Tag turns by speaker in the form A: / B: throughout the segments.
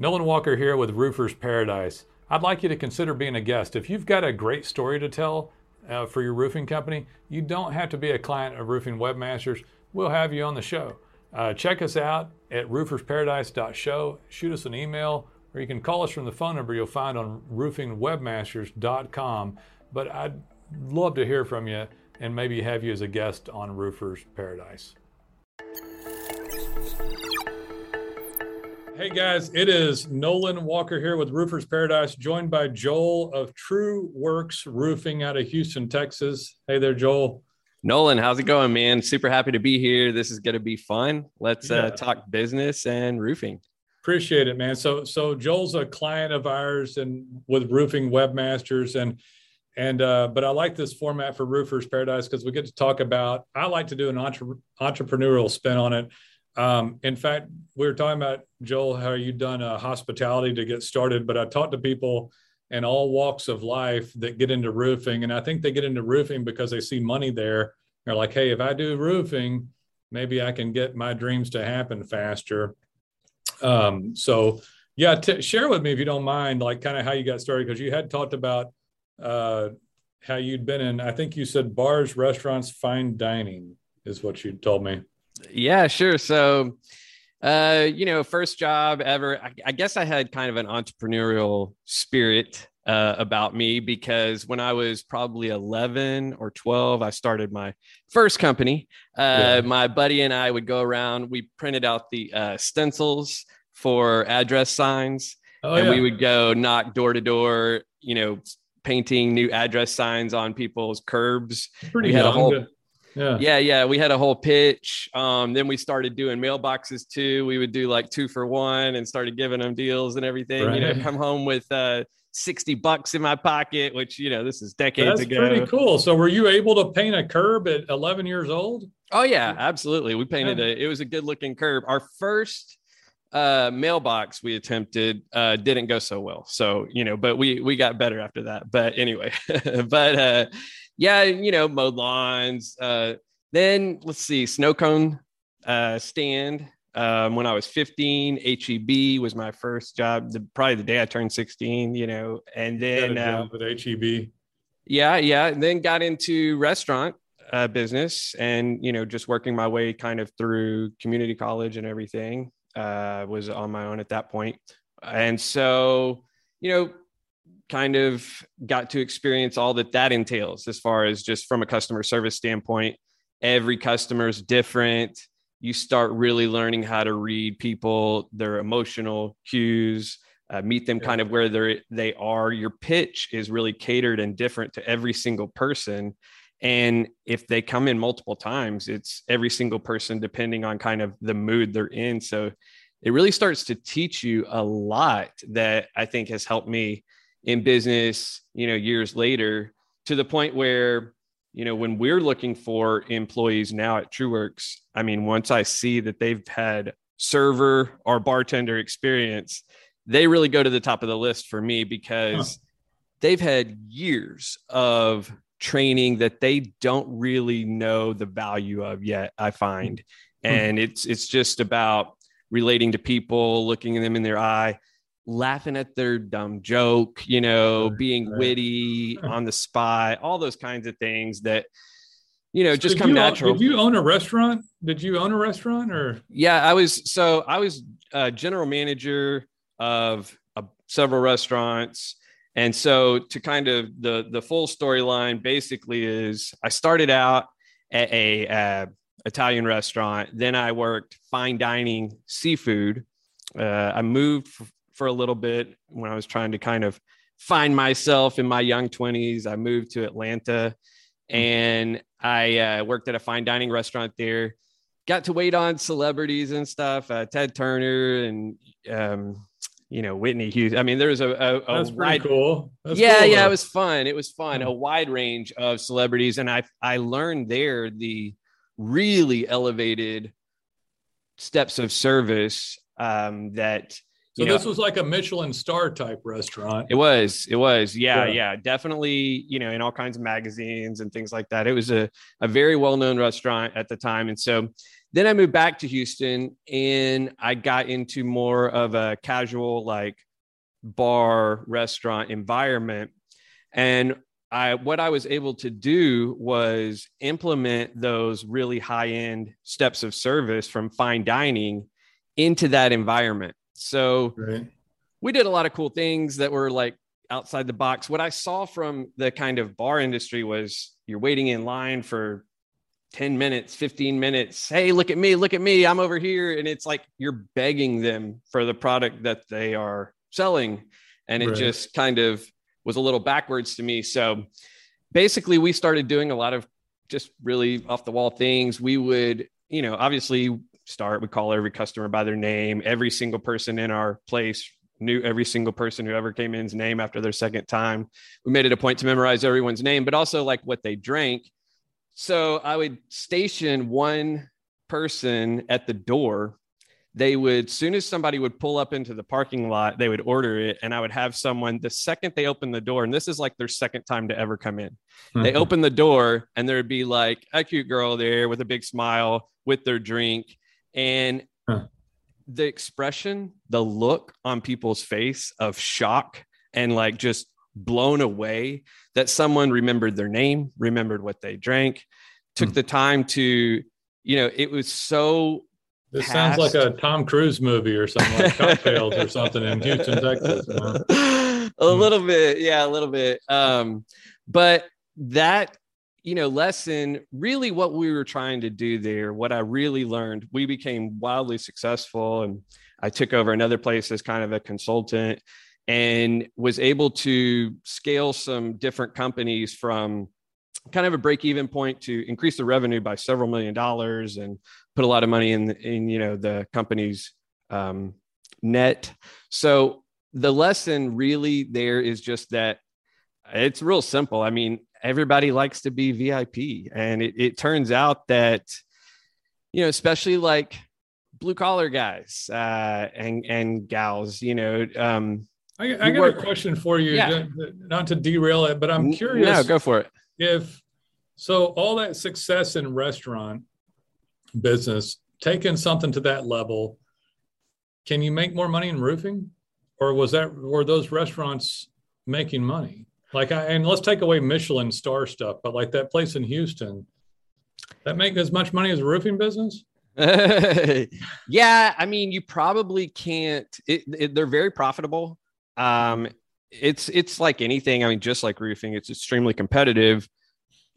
A: Nolan Walker here with Roofers Paradise. I'd like you to consider being a guest. If you've got a great story to tell uh, for your roofing company, you don't have to be a client of Roofing Webmasters. We'll have you on the show. Uh, check us out at roofersparadise.show. Shoot us an email, or you can call us from the phone number you'll find on roofingwebmasters.com. But I'd love to hear from you and maybe have you as a guest on Roofers Paradise. Hey guys, it is Nolan Walker here with Roofers Paradise, joined by Joel of TrueWorks Roofing out of Houston, Texas. Hey there, Joel.
B: Nolan, how's it going, man? Super happy to be here. This is going to be fun. Let's uh, yeah. uh, talk business and roofing.
A: Appreciate it, man. So, so Joel's a client of ours and with Roofing Webmasters, and and uh, but I like this format for Roofers Paradise because we get to talk about. I like to do an entre- entrepreneurial spin on it. Um, in fact, we were talking about Joel how you done uh, hospitality to get started, but I talked to people in all walks of life that get into roofing, and I think they get into roofing because they see money there. They're like, "Hey, if I do roofing, maybe I can get my dreams to happen faster." Um, so, yeah, t- share with me if you don't mind, like kind of how you got started because you had talked about uh, how you'd been in. I think you said bars, restaurants, fine dining is what you told me.
B: Yeah, sure. So, uh, you know, first job ever. I, I guess I had kind of an entrepreneurial spirit uh, about me because when I was probably 11 or 12, I started my first company. Uh, yeah. My buddy and I would go around, we printed out the uh, stencils for address signs, oh, and yeah. we would go knock door to door, you know, painting new address signs on people's curbs.
A: Pretty we had a whole,
B: yeah. Yeah. Yeah. We had a whole pitch. Um, then we started doing mailboxes too. We would do like two for one and started giving them deals and everything. Right. You know, come home with uh 60 bucks in my pocket, which, you know, this is decades
A: That's
B: ago.
A: pretty cool. So were you able to paint a curb at 11 years old?
B: Oh yeah, absolutely. We painted a, it was a good looking curb. Our first uh mailbox we attempted uh didn't go so well so you know but we we got better after that but anyway but uh yeah, you know, mowed lawns. Uh, then let's see, snow cone uh, stand. Um, when I was 15, HEB was my first job. The, probably the day I turned 16, you know, and then
A: uh, with HEB.
B: Yeah, yeah. And then got into restaurant uh, business, and you know, just working my way kind of through community college and everything. Uh, was on my own at that point, and so you know, kind of got to experience all that that entails as far as just from a customer service standpoint. Every customer is different. You start really learning how to read people their emotional cues uh, meet them kind of where they're they are. Your pitch is really catered and different to every single person. And if they come in multiple times it's every single person depending on kind of the mood they're in. So it really starts to teach you a lot that i think has helped me in business, you know, years later to the point where, you know, when we're looking for employees now at TrueWorks, I mean, once I see that they've had server or bartender experience, they really go to the top of the list for me because huh. they've had years of training that they don't really know the value of yet, I find. Mm-hmm. And it's it's just about relating to people, looking at them in their eye laughing at their dumb joke, you know, being witty on the spot, all those kinds of things that, you know, so just come natural.
A: Did you own a restaurant? Did you own a restaurant or?
B: Yeah, I was. So I was a general manager of uh, several restaurants. And so to kind of the, the full storyline basically is I started out at a uh, Italian restaurant. Then I worked fine dining seafood. Uh, I moved for a little bit when I was trying to kind of find myself in my young 20s. I moved to Atlanta and I uh, worked at a fine dining restaurant there. Got to wait on celebrities and stuff, uh, Ted Turner and um, you know Whitney Houston. I mean, there was a, a,
A: a That's wide,
B: cool.
A: That's
B: yeah,
A: cool,
B: yeah, it was fun. It was fun. A wide range of celebrities, and I I learned there the really elevated steps of service um, that
A: so this was like a Michelin star type restaurant.
B: It was. It was. Yeah, yeah, yeah, Definitely, you know, in all kinds of magazines and things like that. It was a, a very well known restaurant at the time. And so then I moved back to Houston and I got into more of a casual, like bar restaurant environment. And I, what I was able to do was implement those really high end steps of service from fine dining into that environment. So right. we did a lot of cool things that were like outside the box. What I saw from the kind of bar industry was you're waiting in line for 10 minutes, 15 minutes. Hey, look at me, look at me, I'm over here. And it's like you're begging them for the product that they are selling. And it right. just kind of was a little backwards to me. So basically, we started doing a lot of just really off the wall things. We would, you know, obviously start, we call every customer by their name. Every single person in our place knew every single person who ever came in's name after their second time. We made it a point to memorize everyone's name, but also like what they drank. So I would station one person at the door. They would, soon as somebody would pull up into the parking lot, they would order it. And I would have someone the second they open the door, and this is like their second time to ever come in. Mm-hmm. They open the door, and there'd be like a cute girl there with a big smile with their drink. And huh the expression, the look on people's face of shock and like just blown away that someone remembered their name, remembered what they drank, took hmm. the time to, you know, it was so.
A: This past. sounds like a Tom Cruise movie or something like cocktails or something in Houston, Texas.
B: a little bit. Yeah, a little bit. Um, but that you know, lesson really what we were trying to do there, what I really learned, we became wildly successful. And I took over another place as kind of a consultant and was able to scale some different companies from kind of a break even point to increase the revenue by several million dollars and put a lot of money in, in you know, the company's um, net. So the lesson really there is just that it's real simple. I mean, everybody likes to be VIP. And it, it turns out that, you know, especially like blue collar guys uh, and, and gals, you know, um,
A: I, I got work, a question for you, yeah. not to derail it, but I'm curious.
B: No, go for it.
A: If so, all that success in restaurant business, taking something to that level, can you make more money in roofing, or was that were those restaurants making money? Like, I, and let's take away Michelin star stuff, but like that place in Houston, that make as much money as a roofing business?
B: yeah, I mean, you probably can't. It, it, they're very profitable. Um, it's it's like anything. I mean, just like roofing, it's extremely competitive.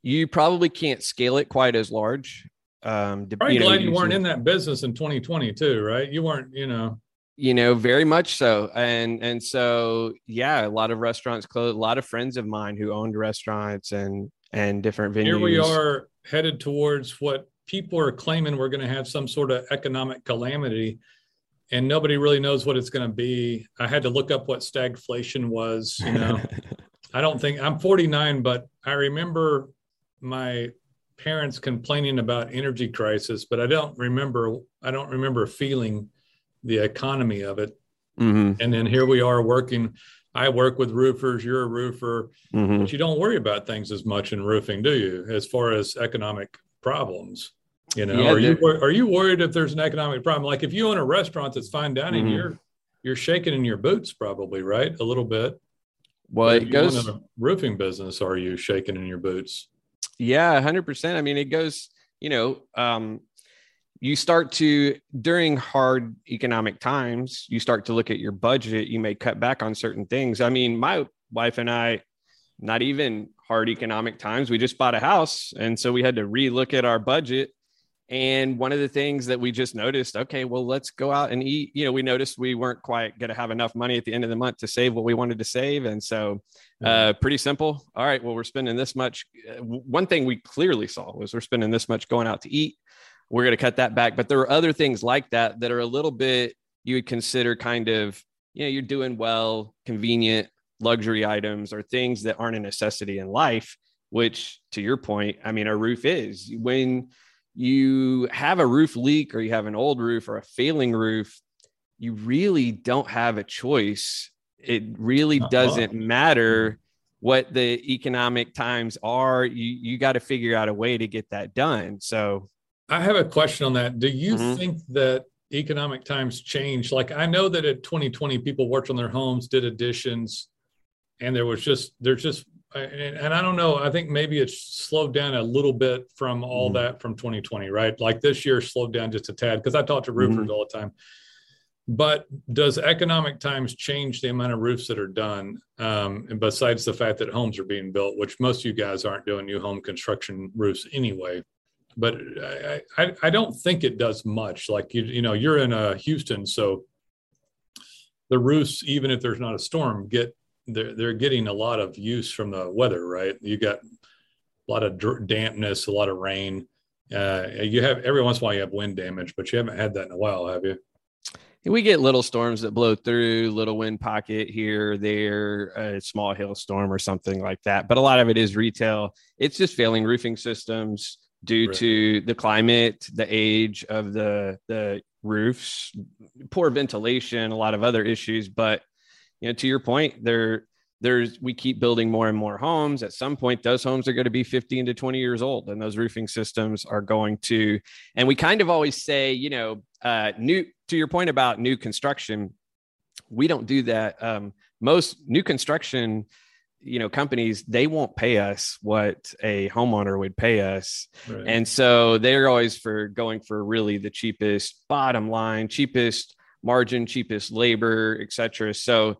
B: You probably can't scale it quite as large.
A: Um, Probably you know, glad you weren't in that business in 2022, right? You weren't, you know
B: you know very much so. And and so yeah a lot of restaurants closed a lot of friends of mine who owned restaurants and and different venues
A: here we are headed towards what people are claiming we're going to have some sort of economic calamity and nobody really knows what it's going to be. I had to look up what stagflation was you know. I don't think i'm 49 but i remember my parents complaining about energy crisis but i don't remember i don't remember feeling the economy of it. Mm-hmm. And then here we are working. I work with roofers. You're a roofer, mm-hmm. but you don't worry about things as much in roofing, do you? As far as economic problems, you know, yeah, are you are you worried if there's an economic problem? Like if you own a restaurant that's fine dining, mm-hmm. you're you're shaking in your boots, probably, right? A little bit.
B: Well, it goes
A: in a roofing business. Are you shaking in your boots?
B: Yeah, hundred percent. I mean, it goes. You know, um, you start to during hard economic times you start to look at your budget you may cut back on certain things. I mean my wife and i not even hard economic times we just bought a house. And so we had to relook at our budget. And one of the things that we just noticed okay well let's go out and eat. You know we noticed we weren't quite going to have enough money at the end of the month to save what we wanted to save. And so uh, pretty simple. All right well we're spending this much. Uh, one thing we clearly saw was we're spending this much going out to eat we're going to cut that back. But there are other things like that that are a little bit you would consider kind of, you know, you're doing well, convenient luxury items or things that aren't a necessity in life, which to your point, I mean, a roof is when you have a roof leak or you have an old roof or a failing roof, you really don't have a choice. It really uh-huh. doesn't matter what the economic times are. You you got to figure out a way to get that done. So
A: I have a question on that. Do you mm-hmm. think that economic times change? Like I know that at 2020, people worked on their homes, did additions, and there was just there's just and, and I don't know. I think maybe it's slowed down a little bit from all mm-hmm. that from 2020, right? Like this year slowed down just a tad because I talk to roofers mm-hmm. all the time. But does economic times change the amount of roofs that are done? Um, and besides the fact that homes are being built, which most of you guys aren't doing new home construction roofs anyway, but I, I, I don't think it does much. Like you, you know, you're in uh, Houston, so the roofs, even if there's not a storm, get they're they're getting a lot of use from the weather, right? You got a lot of dampness, a lot of rain. Uh, you have every once in a while you have wind damage, but you haven't had that in a while, have you?
B: We get little storms that blow through, little wind pocket here, there, a small hailstorm or something like that. But a lot of it is retail. It's just failing roofing systems due right. to the climate, the age of the the roofs, poor ventilation, a lot of other issues. But you know, to your point, there there's we keep building more and more homes. At some point, those homes are going to be 15 to 20 years old, and those roofing systems are going to. And we kind of always say, you know, uh, new to your point about new construction, we don't do that. Um, most new construction you know companies they won't pay us what a homeowner would pay us. Right. and so they're always for going for really the cheapest bottom line cheapest margin cheapest labor etc so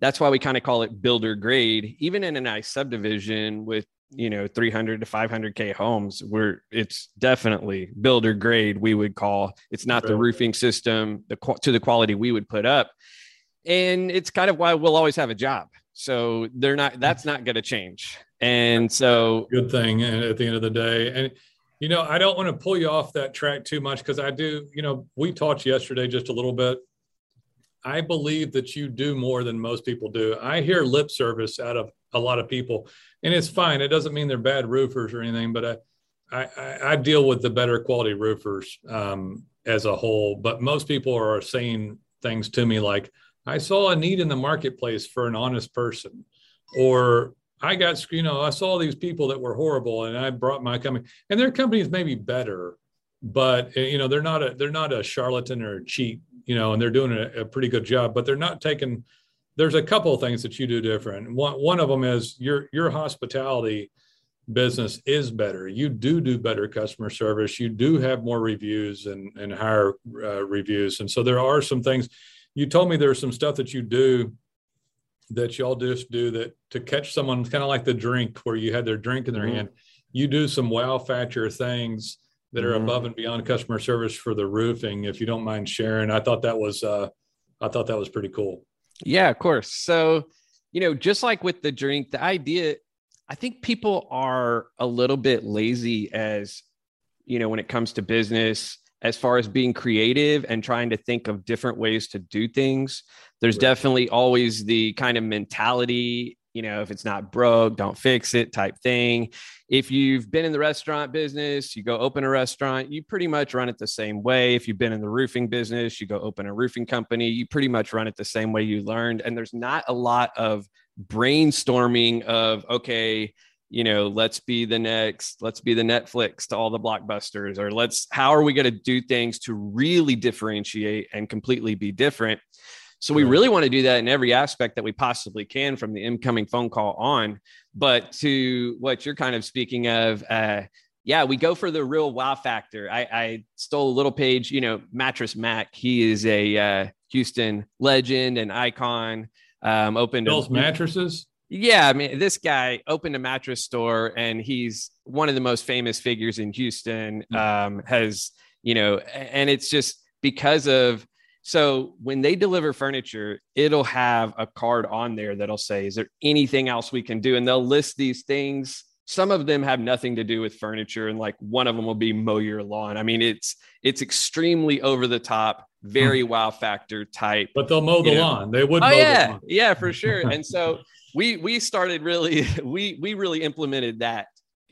B: that's why we kind of call it builder grade. Even in a nice subdivision with you know 300 to 500k homes where it's definitely builder grade we would call. It's not right. the roofing system the to the quality we would put up. And it's kind of why we'll always have a job so they're not that's not going to change. And so
A: good thing at the end of the day. And you know, I don't want to pull you off that track too much because I do, you know, we talked yesterday just a little bit. I believe that you do more than most people do. I hear lip service out of a lot of people, and it's fine. It doesn't mean they're bad roofers or anything, but I, I, I deal with the better quality roofers um, as a whole. But most people are saying things to me like, I saw a need in the marketplace for an honest person, or I got, you know, I saw these people that were horrible, and I brought my company, and their companies may be better, but eh, you know, they're not a they're not a charlatan or a cheat, you know, and they're doing a, a pretty good job, but they're not taking. There's a couple of things that you do different. One one of them is your your hospitality business is better. You do do better customer service. You do have more reviews and and higher uh, reviews, and so there are some things you told me there's some stuff that you do that y'all just do that to catch someone kind of like the drink where you had their drink in their mm-hmm. hand. You do some wow factor things that are mm-hmm. above and beyond customer service for the roofing if you don't mind sharing. I thought that was uh i thought that was pretty cool.
B: Yeah of course. So you know just like with the drink the idea i think people are a little bit lazy as you know when it comes to business as far as being creative and trying to think of different ways to do things. There's right. definitely always the kind of mentality, you know, if it's not broke, don't fix it type thing. If you've been in the restaurant business, you go open a restaurant, you pretty much run it the same way. If you've been in the roofing business, you go open a roofing company, you pretty much run it the same way you learned. And there's not a lot of brainstorming of, okay, you know, let's be the next, let's be the Netflix to all the blockbusters, or let's, how are we going to do things to really differentiate and completely be different? So we really want to do that in every aspect that we possibly can from the incoming phone call on. But to what you're kind of speaking of, uh, yeah, we go for the real wow factor. I, I stole a little page, you know, Mattress Mack. He is a uh, Houston legend and icon. Um, opened
A: Bill's mattresses.
B: Yeah, I mean, this guy opened a mattress store, and he's one of the most famous figures in Houston. Hmm. Um, has you know, and it's just because of so when they deliver furniture, it'll have a card on there that'll say, "Is there anything else we can do?" And they'll list these things. Some of them have nothing to do with furniture, and like one of them will be mow your lawn. I mean, it's it's extremely over the top, very hmm. wow factor type.
A: But they'll mow the know. lawn. They would.
B: Oh yeah, yeah, for sure. And so we we started really we we really implemented that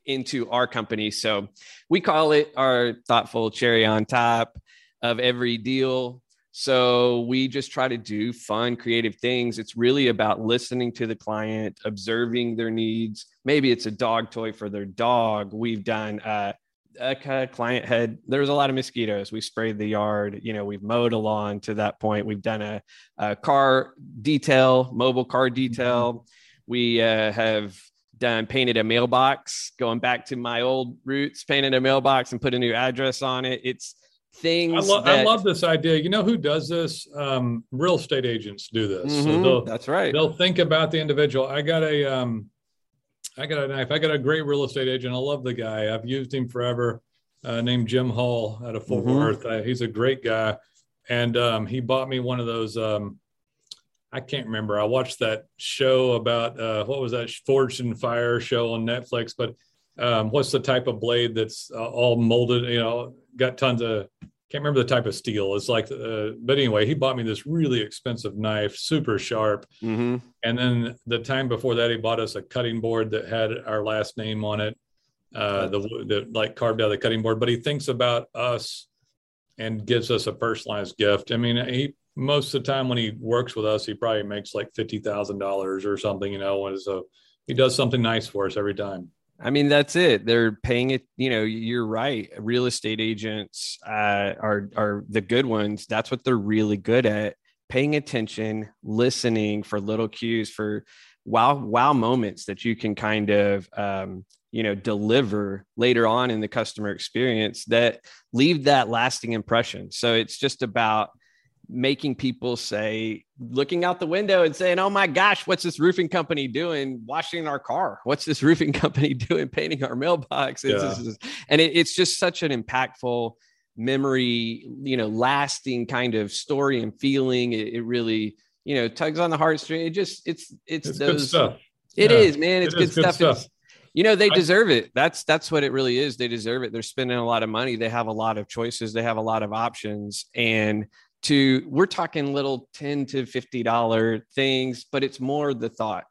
B: into our company. So we call it our thoughtful cherry on top of every deal. So we just try to do fun, creative things. It's really about listening to the client, observing their needs. Maybe it's a dog toy for their dog. We've done uh, a client had there was a lot of mosquitoes. We sprayed the yard you know we've mowed a lawn to that point. We've done a, a car detail mobile car detail. Mm-hmm. we uh, have done painted a mailbox going back to my old roots painted a mailbox and put a new address on it. It's things
A: I, lo- that... I love this idea. You know who does this? Um, real estate agents do this.
B: Mm-hmm. so that's right.
A: they'll think about the individual. I got a um, I got a knife. I got a great real estate agent. I love the guy. I've used him forever. Uh, named Jim Hall out of Fort mm-hmm. Worth. Uh, he's a great guy, and um, he bought me one of those. Um, I can't remember. I watched that show about uh, what was that Forged in Fire show on Netflix. But um, what's the type of blade that's uh, all molded? You know, got tons of can't remember the type of steel. It's like, uh, but anyway, he bought me this really expensive knife, super sharp.
B: Mm-hmm.
A: And then the time before that, he bought us a cutting board that had our last name on it, uh, the, the like carved out of the cutting board. But he thinks about us and gives us a personalized gift. I mean, he most of the time when he works with us, he probably makes like fifty thousand dollars or something, you know. And so he does something nice for us every time.
B: I mean, that's it. They're paying it. You know, you're right. Real estate agents uh, are are the good ones. That's what they're really good at: paying attention, listening for little cues, for wow wow moments that you can kind of um, you know deliver later on in the customer experience that leave that lasting impression. So it's just about making people say, looking out the window and saying, Oh my gosh, what's this roofing company doing washing our car? What's this roofing company doing painting our mailbox? Yeah. and it, it's just such an impactful memory, you know, lasting kind of story and feeling. It, it really, you know, tugs on the heartstring. It just, it's, it's,
A: it's
B: those,
A: stuff.
B: It yeah. is, man. It's it good, stuff. good stuff. you know, they deserve it. That's, that's what it really is. They deserve it. They're spending a lot of money. They have a lot of choices. They have a lot of options and, to we're talking little 10 to 50 dollar things but it's more the thought.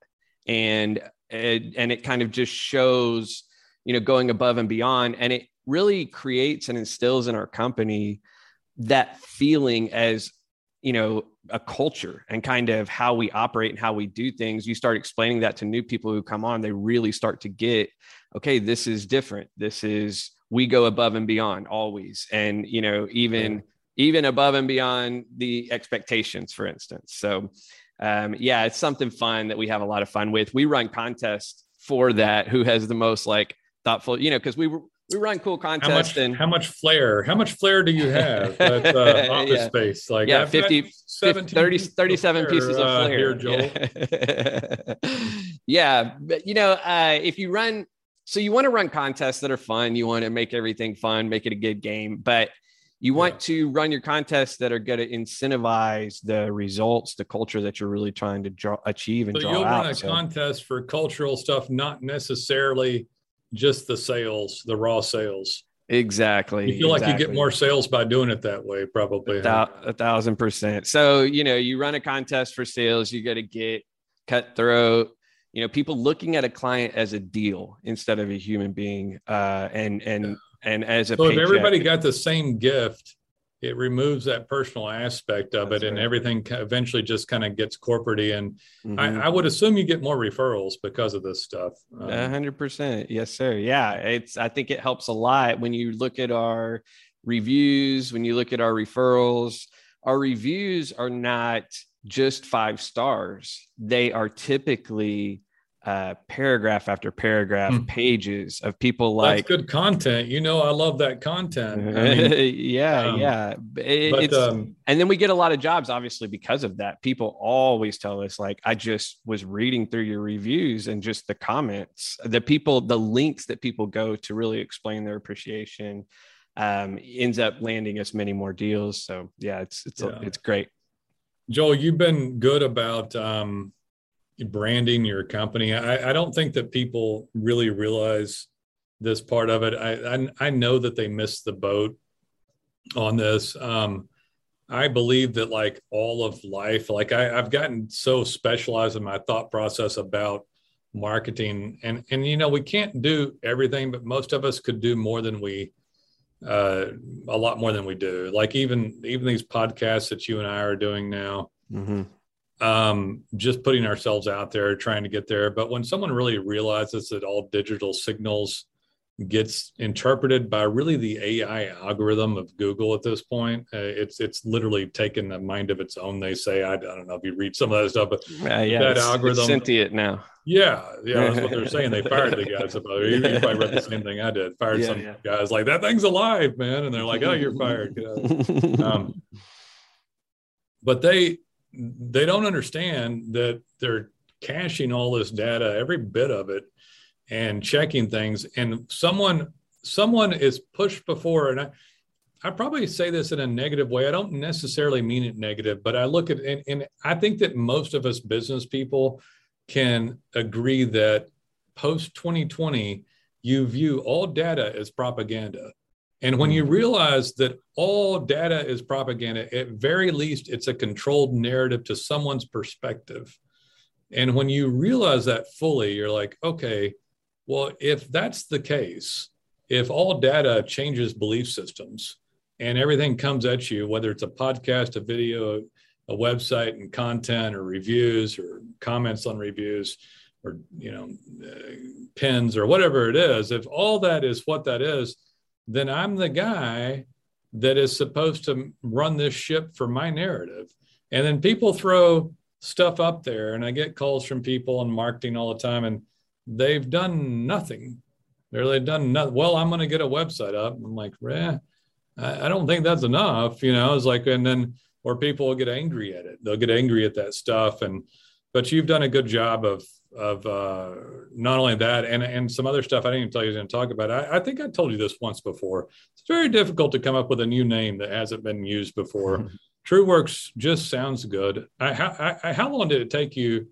B: And it, and it kind of just shows you know going above and beyond. And it really creates and instills in our company that feeling as you know a culture and kind of how we operate and how we do things. You start explaining that to new people who come on they really start to get okay this is different. This is we go above and beyond always. And you know even even above and beyond the expectations, for instance. So, um, yeah, it's something fun that we have a lot of fun with. We run contests for that. Who has the most like thoughtful, you know, because we we run cool contests
A: how much,
B: and
A: how much flair how much flair do you have at uh, office yeah. space like
B: yeah 50, 50 30 37 pieces of flair,
A: uh, here,
B: yeah. yeah but you know uh, if you run so you want to run contests that are fun you want to make everything fun make it a good game but you want yeah. to run your contests that are going to incentivize the results, the culture that you're really trying to draw, achieve and
A: so
B: draw
A: you'll
B: out.
A: run a so. contest for cultural stuff, not necessarily just the sales, the raw sales.
B: Exactly.
A: You feel
B: exactly.
A: like you get more sales by doing it that way, probably.
B: A, th- a thousand percent. So, you know, you run a contest for sales, you got to get cutthroat, you know, people looking at a client as a deal instead of a human being. Uh, and, and, and as a
A: so paycheck, if everybody got the same gift it removes that personal aspect of it right. and everything eventually just kind of gets corporate and mm-hmm. I, I, would assume you get more referrals because of this stuff.
B: A hundred percent. Yes sir. Yeah it's i think it helps a lot when you look at our reviews when you look at our referrals. Our reviews are not just five stars. They are typically uh, paragraph after paragraph mm. pages of people like
A: That's good content. You know, I love that content. I
B: mean, yeah, um, yeah. It, but, um, and then we get a lot of jobs, obviously, because of that. People always tell us, like, I just was reading through your reviews and just the comments, the people, the links that people go to really explain their appreciation um, ends up landing us many more deals. So yeah, it's it's yeah. it's great.
A: Joel, you've been good about um, branding your company. I, I don't think that people really realize this part of it. I, I, I know that they missed the boat on this. Um, I believe that like all of life, like I, I've gotten so specialized in my thought process about marketing and and you know we can't do everything but most of us could do more than we uh a lot more than we do like even even these podcasts that you and i are doing now
B: mm-hmm
A: um, just putting ourselves out there, trying to get there. But when someone really realizes that all digital signals gets interpreted by really the AI algorithm of Google at this point. Uh, it's it's literally taken a mind of its own. They say I, I don't know if you read some of that stuff, but
B: uh, yeah, that it's, algorithm it's sentient now.
A: Yeah, yeah, that's what they're saying. They fired the guys. About. You, you probably read the same thing I did. Fired yeah, some yeah. guys like that thing's alive, man, and they're like, oh, you're fired. um, but they they don't understand that they're caching all this data, every bit of it, and checking things. And someone someone is pushed before, and I, I probably say this in a negative way. I don't necessarily mean it negative, but I look at and, and I think that most of us business people can agree that post 2020, you view all data as propaganda. And when you mm-hmm. realize that all data is propaganda, at very least, it's a controlled narrative to someone's perspective. And when you realize that fully, you're like, okay, well, if that's the case, if all data changes belief systems and everything comes at you, whether it's a podcast, a video, a website, and content, or reviews, or comments on reviews, or you know, uh, pins, or whatever it is, if all that is what that is, then I'm the guy that is supposed to run this ship for my narrative. And then people throw stuff up there, and I get calls from people in marketing all the time, and they've done nothing. They're they've done nothing. Well, I'm going to get a website up. I'm like, eh, I, I don't think that's enough. You know, it's like, and then or people will get angry at it. They'll get angry at that stuff, and but you've done a good job of of uh, not only that and and some other stuff I didn't even tell you to talk about. I, I, think I told you this once before. It's very difficult to come up with a new name that hasn't been used before. TrueWorks just sounds good. I, I, I, how long did it take you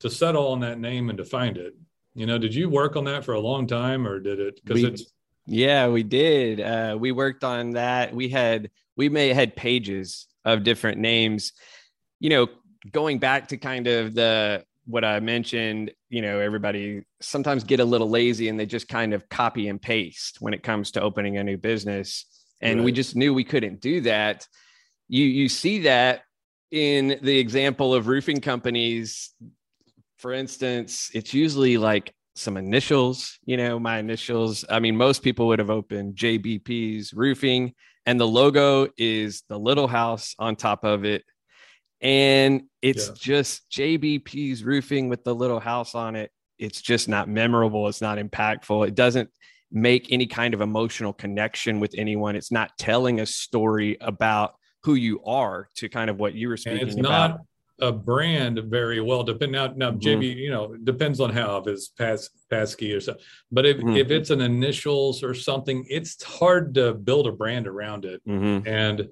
A: to settle on that name and to find it? You know, did you work on that for a long time, or did it? Because it's
B: yeah, we did. Uh, we worked on that. We had we may had pages of different names. You know, going back to kind of the what I mentioned, you know, everybody sometimes get a little lazy and they just kind of copy and paste when it comes to opening a new business. And right. we just knew we couldn't do that. You you see that in the example of roofing companies. For instance, it's usually like some initials, you know, my initials. I mean, most people would have opened JBP's roofing, and the logo is the little house on top of it and it's yeah. just JBP's roofing with the little house on it. It's just not memorable. It's not impactful. It doesn't make any kind of emotional connection with anyone. It's not telling a story about who you are to kind of what you were speaking and it's about. not
A: a brand very well depend now now mm-hmm. JB you know depends on how if it's pas passkey or something but if, mm-hmm. if it's an initials or something it's hard to build a brand around it mm-hmm. and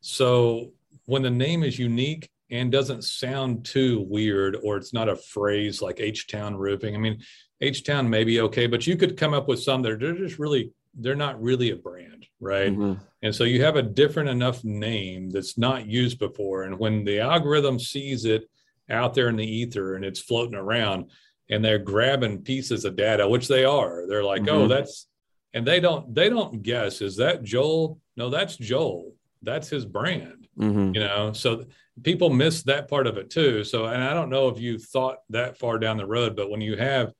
A: so when the name is unique and doesn't sound too weird or it's not a phrase like H-Town roofing. I mean, H-Town may be okay, but you could come up with some that are just really they're not really a brand, right? Mm-hmm. And so you have a different enough name that's not used before. And when the algorithm sees it out there in the ether and it's floating around and they're grabbing pieces of data, which they are, they're like, oh, mm-hmm. oh, that's and they don't they don't guess, is that Joel? No, that's Joel. That's his brand mm-hmm. you know so people miss that part of it too. So and i don't know if you thought that far down the road but when you have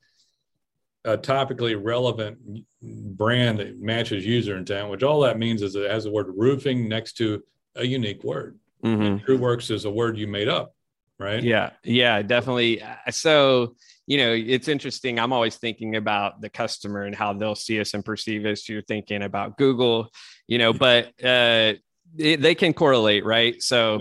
A: a topically relevant brand that matches user intent which all that means is it has the word roofing next to a unique word. Mm-hmm. TrueWorks is a word you made up right?
B: Yeah. Yeah definitely. So you know it's interesting. I'm always thinking about the customer and how they'll see us and perceive us. You're thinking about google you know but uh they can correlate, right? So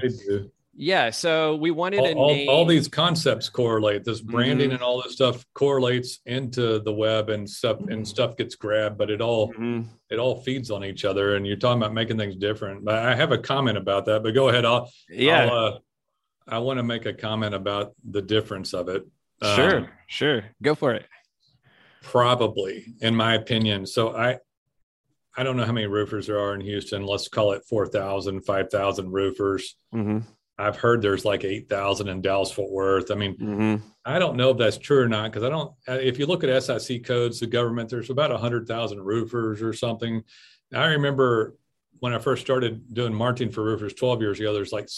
B: yeah, so we wanted
A: all, all, all, these concepts correlate. This branding mm-hmm. and all this stuff correlates into the web and stuff and mm-hmm. stuff gets grabbed, but it all mm-hmm. it all feeds on each other. And you're talking about making things different. But I have a comment about that. But go ahead. I'll yeah. I'll, uh, I want to make a comment about the difference of it.
B: Sure, um, sure. Go for it.
A: Probably, in my opinion. So I I don't know how many roofers there are in Houston. Let's call it 4,000, 5,000 roofers. Mm-hmm. I've heard there's like 8,000 in Dallas Fort Worth. I mean, mm-hmm. I don't know if that's true or not because I don't. Uh, if you look at SIC codes, the government, there's about 100,000 roofers or something. I remember when I first started doing marketing for roofers 12 years ago, there's like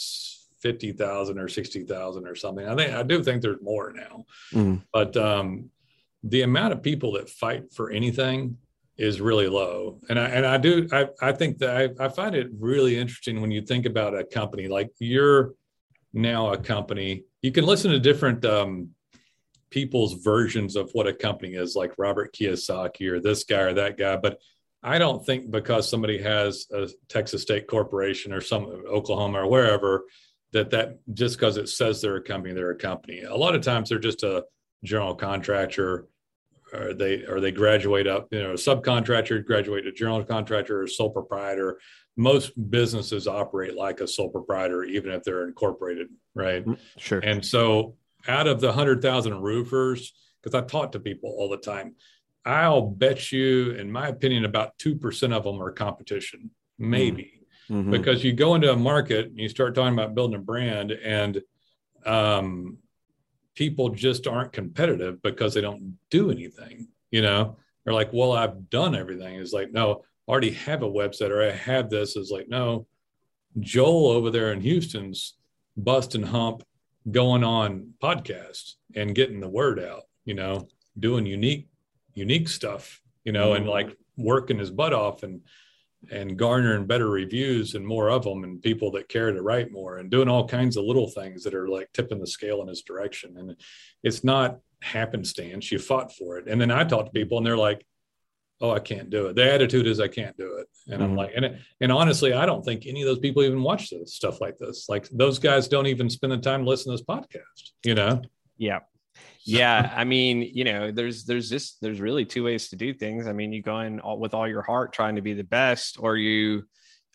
A: 50,000 or 60,000 or something. I think I do think there's more now. Mm-hmm. But um, the amount of people that fight for anything is really low. And I and I do I, I think that I, I find it really interesting when you think about a company like you're now a company. You can listen to different um, people's versions of what a company is, like Robert Kiyosaki or this guy or that guy. But I don't think because somebody has a Texas State Corporation or some Oklahoma or wherever that that just because it says they're a company, they're a company. A lot of times they're just a general contractor or they or they graduate up, you know, a subcontractor graduate to general contractor or sole proprietor. Most businesses operate like a sole proprietor, even if they're incorporated, right? Mm,
B: sure.
A: And so out of the hundred thousand roofers, because I talk to people all the time, I'll bet you, in my opinion, about two percent of them are competition, maybe. Mm-hmm. Because you go into a market and you start talking about building a brand and um, people just aren't competitive because they don't do anything. You know, they're like, well, I've done everything. It's like, no, I already have a website or I have this. It's like, no, Joel over there in Houston's bust and hump going on podcasts and getting the word out, you know, doing unique, unique stuff, you know, mm-hmm. and like working his butt off and and garnering better reviews and more of them and people that care to write more and doing all kinds of little things that are like tipping the scale in his direction. And it's not happenstance. You fought for it. And then I talk to people and they're like, oh, I can't do it. The attitude is I can't do it. And mm-hmm. I'm like, and, and honestly, I don't think any of those people even watch this stuff like this. Like those guys don't even spend the time listening to this podcast, you know?
B: Yeah yeah i mean you know there's there's just there's really two ways to do things. I mean you go in all, with all your heart trying to be the best or you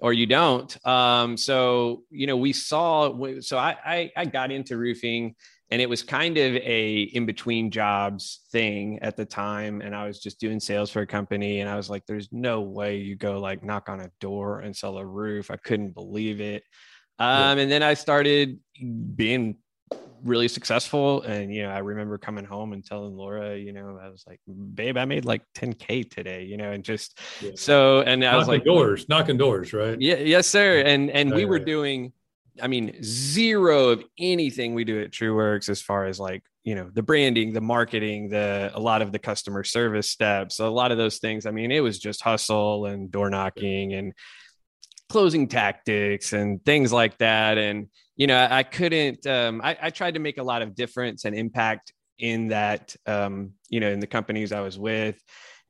B: or you don't. Um so you know we saw so i i, I got into roofing and it was kind of a in between jobs thing at the time and i was just doing sales for a company and i was like there's no way you go like knock on a door and sell a roof. I couldn't believe it. Um, yeah. and then i started being really successful. And, you know, I remember coming home and telling Laura, you know, I was like, babe, I made like 10K today, you know, and just yeah. so, and I knocking was like,
A: doors, knocking doors, right?
B: Yeah. Yes, sir. And, and we were doing, I mean, zero of anything we do at TrueWorks as far as like, you know, the branding, the marketing, the, a lot of the customer service steps, a lot of those things. I mean, it was just hustle and door knocking and, closing tactics and things like that. And, you know, I couldn't, um, I, I, tried to make a lot of difference and impact in that, um, you know, in the companies I was with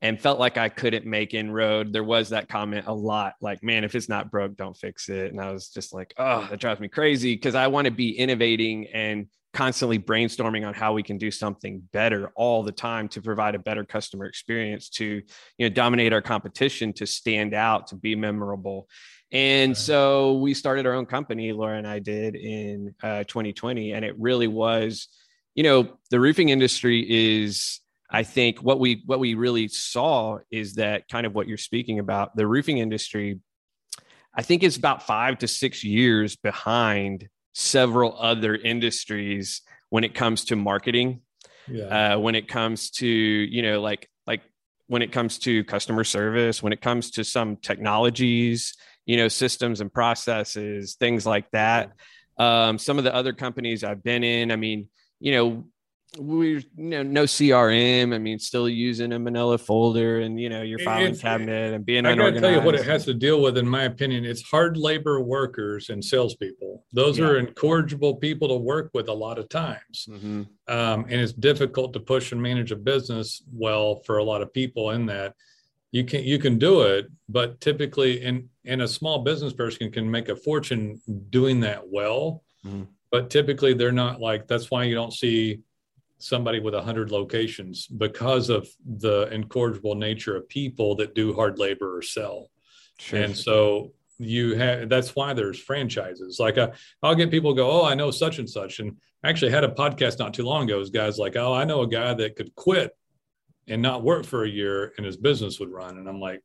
B: and felt like I couldn't make inroad. There was that comment a lot like, man, if it's not broke, don't fix it. And I was just like, oh, that drives me crazy because I want to be innovating and constantly brainstorming on how we can do something better all the time to provide a better customer experience to you know dominate our competition to stand out to be memorable and so we started our own company, Laura and I did in uh, 2020. And it really was, you know, the roofing industry is, I think what we what we really saw is that kind of what you're speaking about. The roofing industry, I think is about five to six years behind several other industries when it comes to marketing. Yeah. Uh, when it comes to, you know, like like when it comes to customer service, when it comes to some technologies, you know, systems and processes, things like that. Um, some of the other companies I've been in, I mean, you know, we you know no CRM. I mean, still using a Manila folder and you know your filing it's, cabinet and being. I got to
A: tell you what it has to deal with, in my opinion. It's hard labor workers and salespeople. Those yeah. are incorrigible people to work with a lot of times, mm-hmm. um, and it's difficult to push and manage a business well for a lot of people in that you can you can do it but typically in in a small business person can make a fortune doing that well mm-hmm. but typically they're not like that's why you don't see somebody with 100 locations because of the incorrigible nature of people that do hard labor or sell sure. and so you have that's why there's franchises like uh, i'll get people go oh i know such and such and I actually had a podcast not too long ago guys like oh i know a guy that could quit and not work for a year and his business would run. And I'm like,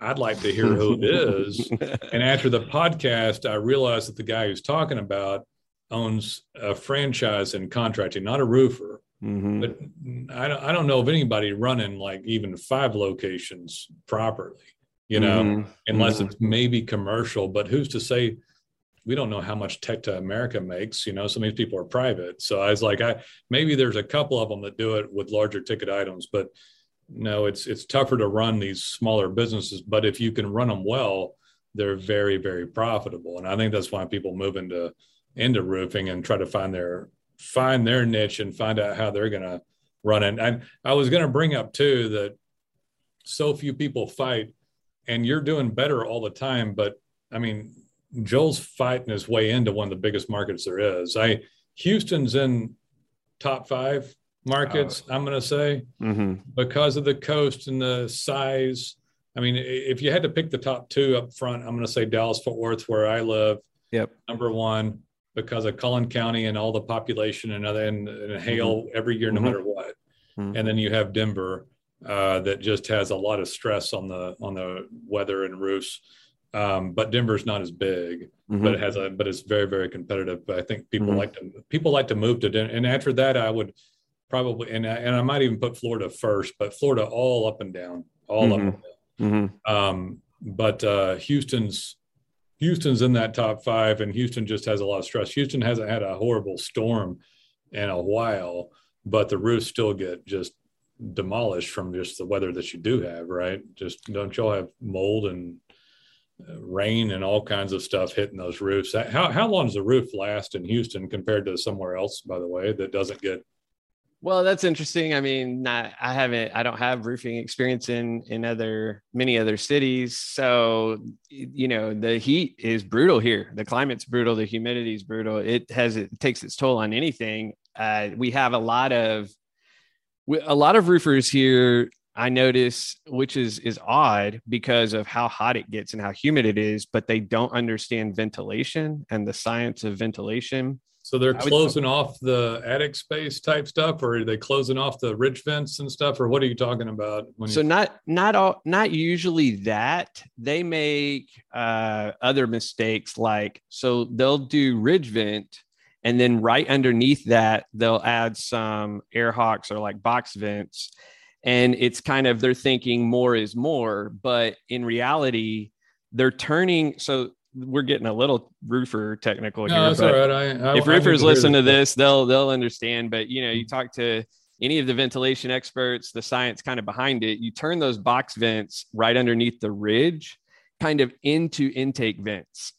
A: I'd like to hear who it is. and after the podcast, I realized that the guy who's talking about owns a franchise in contracting, not a roofer. Mm-hmm. But I don't, I don't know of anybody running like even five locations properly, you know, mm-hmm. unless mm-hmm. it's maybe commercial. But who's to say we don't know how much Tecta America makes. You know, some of these people are private. So I was like, I maybe there's a couple of them that do it with larger ticket items, but no, it's it's tougher to run these smaller businesses, but if you can run them well, they're very very profitable. And I think that's why people move into into roofing and try to find their find their niche and find out how they're going to run it. And I was going to bring up too that so few people fight, and you're doing better all the time. But I mean, Joel's fighting his way into one of the biggest markets there is. I Houston's in top five markets. Uh, I'm going to say mm-hmm. because of the coast and the size. I mean, if you had to pick the top two up front, I'm going to say Dallas Fort Worth, where I live.
B: Yep.
A: Number one, because of Collin County and all the population and other and, and hail mm-hmm. every year, no mm-hmm. matter what. Mm-hmm. And then you have Denver, uh, that just has a lot of stress on the on the weather and roofs. Um, but Denver's not as big, mm-hmm. but it has a but it's very very competitive. But I think people mm-hmm. like to people like to move to Denver. And after that, I would probably and I, and I might even put Florida first, but Florida all up and down, all mm-hmm. up and down. Mm-hmm. Um, but uh, Houston's Houston's in that top five, and Houston just has a lot of stress. Houston hasn't had a horrible storm in a while, but the roofs still get just demolished from just the weather that you do have, right? Just don't y'all have mold and uh, rain and all kinds of stuff hitting those roofs? How how long does the roof last in Houston compared to somewhere else? By the way, that doesn't get
B: well, that's interesting. I mean, not, I haven't, I don't have roofing experience in in other many other cities. So, you know, the heat is brutal here. The climate's brutal. The humidity is brutal. It has it takes its toll on anything. Uh, we have a lot of a lot of roofers here. I notice, which is is odd because of how hot it gets and how humid it is, but they don't understand ventilation and the science of ventilation.
A: So they're closing would, off the attic space type stuff, or are they closing off the ridge vents and stuff, or what are you talking about?
B: so
A: you...
B: not not all not usually that they make uh, other mistakes like so they'll do ridge vent, and then right underneath that they'll add some air hawks or like box vents, and it's kind of they're thinking more is more, but in reality they're turning so we're getting a little roofer technical
A: no,
B: here.
A: That's all right. I, I,
B: if roofers listen to this, they'll they'll understand. But you know, you talk to any of the ventilation experts, the science kind of behind it. You turn those box vents right underneath the ridge, kind of into intake vents,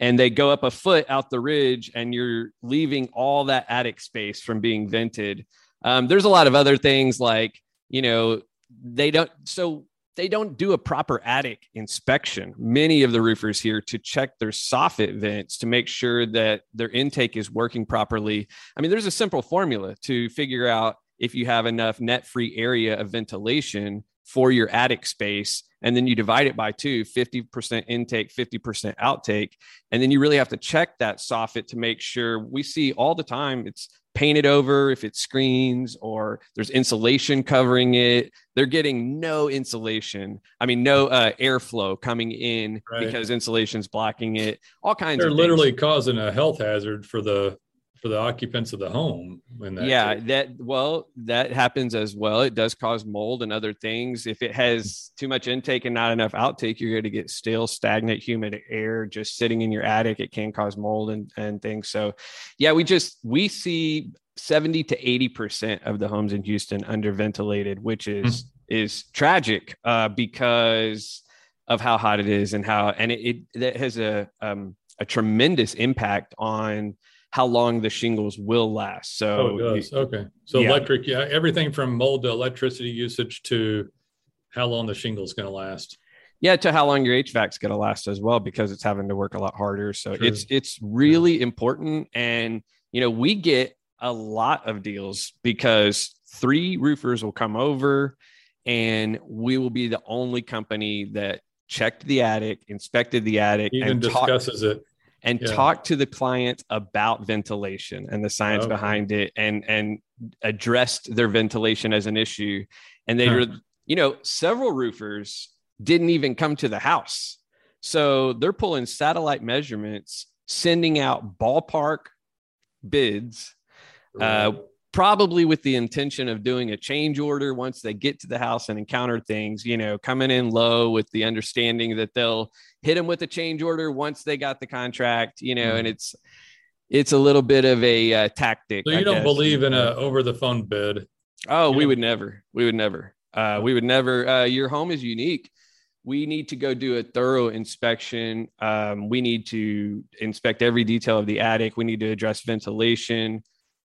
B: and they go up a foot out the ridge, and you're leaving all that attic space from being vented. Um, there's a lot of other things like you know they don't so they don't do a proper attic inspection. Many of the roofers here to check their soffit vents to make sure that their intake is working properly. I mean, there's a simple formula to figure out if you have enough net free area of ventilation for your attic space. And then you divide it by two 50% intake, 50% outtake. And then you really have to check that soffit to make sure we see all the time it's painted over if it screens or there's insulation covering it they're getting no insulation i mean no uh, airflow coming in right. because insulation's blocking it all kinds of they're
A: literally causing a health hazard for the for the occupants of the home
B: that yeah case. that well that happens as well it does cause mold and other things if it has too much intake and not enough outtake you're going to get stale stagnant humid air just sitting in your attic it can cause mold and, and things so yeah we just we see 70 to 80 percent of the homes in houston underventilated which is mm-hmm. is tragic uh, because of how hot it is and how and it, it that has a um, a tremendous impact on how long the shingles will last. So,
A: oh, it does. okay. So yeah. electric, yeah, everything from mold to electricity usage to how long the shingles going to last.
B: Yeah, to how long your HVAC's going to last as well, because it's having to work a lot harder. So True. it's it's really yeah. important, and you know we get a lot of deals because three roofers will come over, and we will be the only company that checked the attic, inspected the attic,
A: even and discusses talk- it
B: and yeah. talk to the client about ventilation and the science okay. behind it and and addressed their ventilation as an issue and they huh. were you know several roofers didn't even come to the house so they're pulling satellite measurements sending out ballpark bids uh, probably with the intention of doing a change order once they get to the house and encounter things, you know, coming in low with the understanding that they'll hit them with a change order once they got the contract, you know, mm. and it's it's a little bit of a uh, tactic.
A: So you I don't guess. believe in a over the phone bid?
B: Oh, we would never. We would never. Uh, we would never. Uh, your home is unique. We need to go do a thorough inspection. Um, we need to inspect every detail of the attic. We need to address ventilation.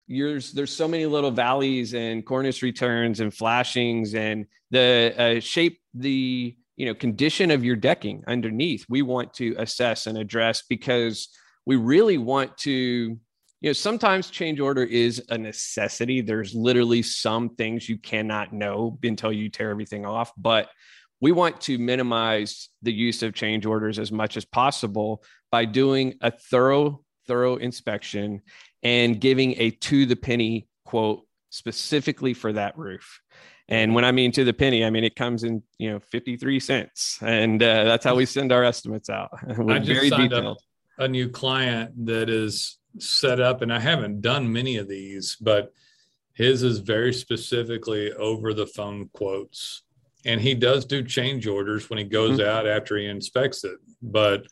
B: There's there's so many little valleys and cornice returns and flashings and the uh, shape the you know condition of your decking underneath. We want to assess and address because we really want to you know sometimes change order is a necessity there's literally some things you cannot know until you tear everything off but we want to minimize the use of change orders as much as possible by doing a thorough thorough inspection and giving a to the penny quote specifically for that roof and when i mean to the penny i mean it comes in you know 53 cents and uh, that's how we send our estimates out
A: I just very signed detailed. up a new client that is set up, and I haven't done many of these, but his is very specifically over the phone quotes. And he does do change orders when he goes mm-hmm. out after he inspects it, but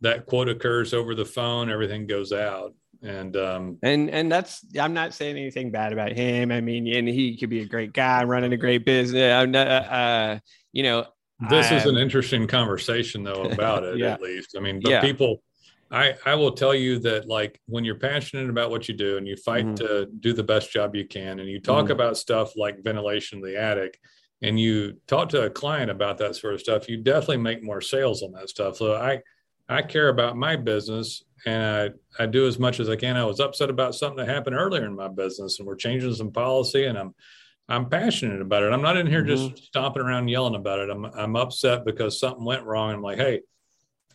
A: that quote occurs over the phone, everything goes out. And um
B: and and that's I'm not saying anything bad about him. I mean, and he could be a great guy running a great business. I'm not, uh, you know,
A: this I, is an interesting conversation though about it yeah. at least. I mean, but yeah. people I, I will tell you that like when you're passionate about what you do and you fight mm-hmm. to do the best job you can and you talk mm-hmm. about stuff like ventilation in the attic and you talk to a client about that sort of stuff, you definitely make more sales on that stuff. So I I care about my business and I, I do as much as I can. I was upset about something that happened earlier in my business and we're changing some policy and I'm I'm passionate about it. I'm not in here mm-hmm. just stomping around yelling about it. I'm I'm upset because something went wrong. I'm like, hey,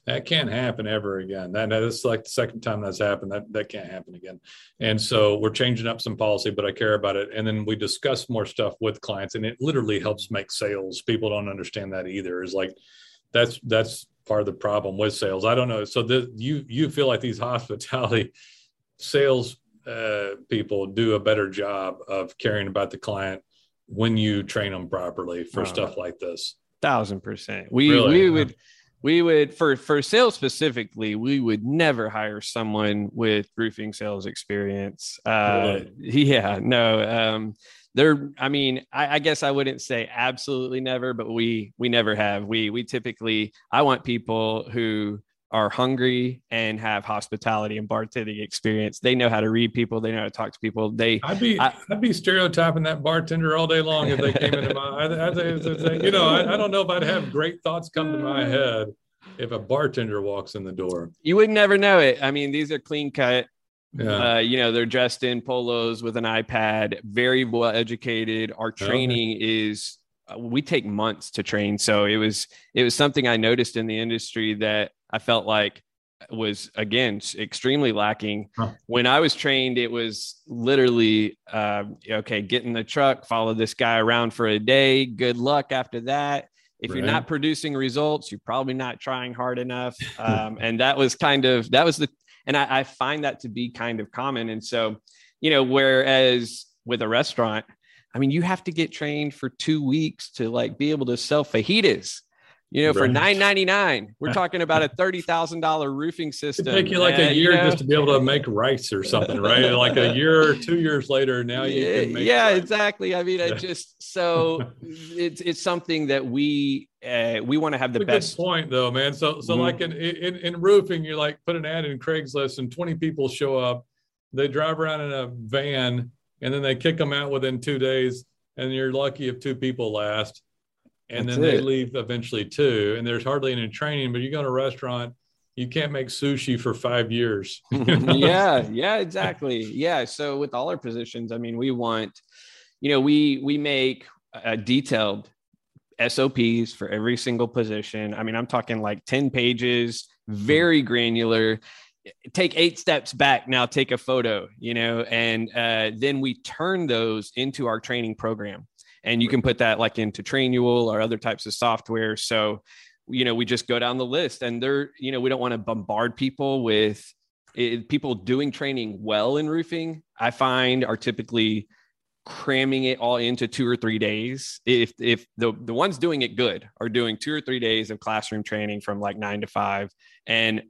A: that can't happen ever again. That that's like the second time that's happened. That that can't happen again. And so we're changing up some policy, but I care about it. And then we discuss more stuff with clients, and it literally helps make sales. People don't understand that either. Is like that's that's part of the problem with sales. I don't know. So the, you you feel like these hospitality sales uh, people do a better job of caring about the client when you train them properly for oh, stuff like this.
B: Thousand percent. We really? we would we would for for sales specifically we would never hire someone with roofing sales experience uh really? yeah no um there i mean I, I, guess i wouldn't say absolutely never but we we never have we we typically i want people who are hungry and have hospitality and bartending experience. They know how to read people. They know how to talk to people. They.
A: I'd be I, would be stereotyping that bartender all day long if they came into my. I, I, you know, I, I don't know if I'd have great thoughts come to my head if a bartender walks in the door.
B: You would never know it. I mean, these are clean cut. Yeah. Uh, you know, they're dressed in polos with an iPad, very well educated. Our training okay. is uh, we take months to train. So it was it was something I noticed in the industry that I felt like was again extremely lacking. Huh. When I was trained, it was literally uh, okay, get in the truck, follow this guy around for a day. Good luck after that. If right. you're not producing results, you're probably not trying hard enough. Um, and that was kind of that was the and I, I find that to be kind of common. And so, you know, whereas with a restaurant, I mean, you have to get trained for two weeks to like be able to sell fajitas you know, right. for nine ninety nine, we're talking about a thirty thousand dollar roofing system.
A: It'd take you like and, a year you know, just to be able to make rice or something, right? like a year or two years later, now you
B: yeah,
A: can make.
B: Yeah, rice. exactly. I mean, I just so it's it's something that we uh, we want to have the best
A: point though, man. So so mm-hmm. like in, in in roofing, you're like put an ad in Craigslist and twenty people show up. They drive around in a van and then they kick them out within two days, and you're lucky if two people last and That's then they leave eventually too. And there's hardly any training, but you go to a restaurant, you can't make sushi for five years.
B: yeah, yeah, exactly. Yeah. So with all our positions, I mean, we want, you know, we we make a detailed SOPs for every single position. I mean, I'm talking like 10 pages, very granular. Take eight steps back now, take a photo, you know, and uh, then we turn those into our training program and you can put that like into Trainual or other types of software. So, you know, we just go down the list, and they're, you know, we don't want to bombard people with it, people doing training well in roofing. I find are typically cramming it all into two or three days. If if the the ones doing it good are doing two or three days of classroom training from like nine to five, and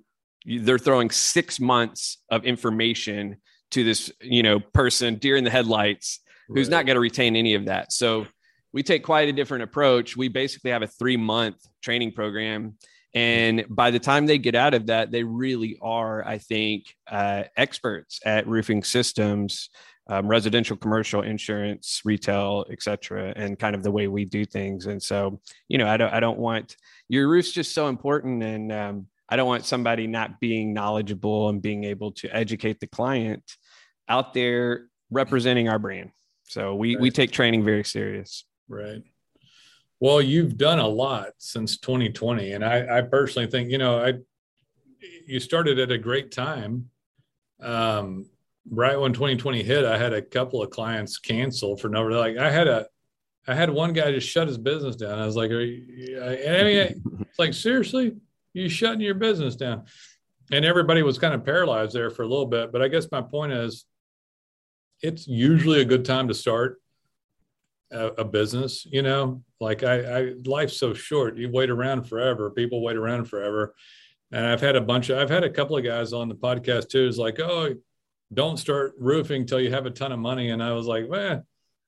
B: they're throwing six months of information to this you know person deer in the headlights who's not going to retain any of that. So we take quite a different approach. We basically have a three month training program. And by the time they get out of that, they really are, I think, uh, experts at roofing systems, um, residential, commercial, insurance, retail, et cetera, and kind of the way we do things. And so, you know, I don't, I don't want your roof's just so important, and um, I don't want somebody not being knowledgeable and being able to educate the client out there representing our brand. So we right. we take training very serious.
A: Right. Well, you've done a lot since 2020, and I, I personally think you know I you started at a great time. Um, right when 2020 hit, I had a couple of clients cancel for no reason. like I had a I had one guy just shut his business down. I was like, Are you, I mean, it's like seriously, you shutting your business down? And everybody was kind of paralyzed there for a little bit. But I guess my point is, it's usually a good time to start a, a business. You know, like I, I, life's so short. You wait around forever. People wait around forever. And I've had a bunch of, I've had a couple of guys on the podcast too. Is like, oh, don't start roofing till you have a ton of money. And I was like, man,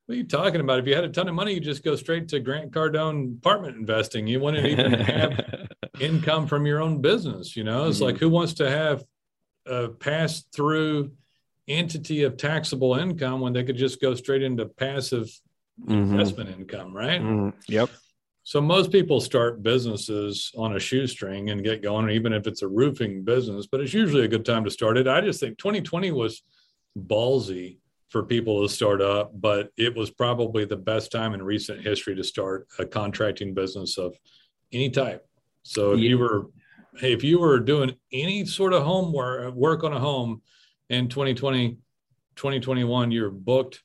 A: what are you talking about? If you had a ton of money, you just go straight to Grant Cardone apartment investing. You wouldn't even have income from your own business. You know, it's mm-hmm. like who wants to have a pass through entity of taxable income when they could just go straight into passive mm-hmm. investment income, right?
B: Mm-hmm. Yep.
A: So most people start businesses on a shoestring and get going, even if it's a roofing business. But it's usually a good time to start it. I just think 2020 was ballsy for people to start up, but it was probably the best time in recent history to start a contracting business of any type. So if yeah. you were, hey, if you were doing any sort of home work, work on a home, in 2020, 2021, you're booked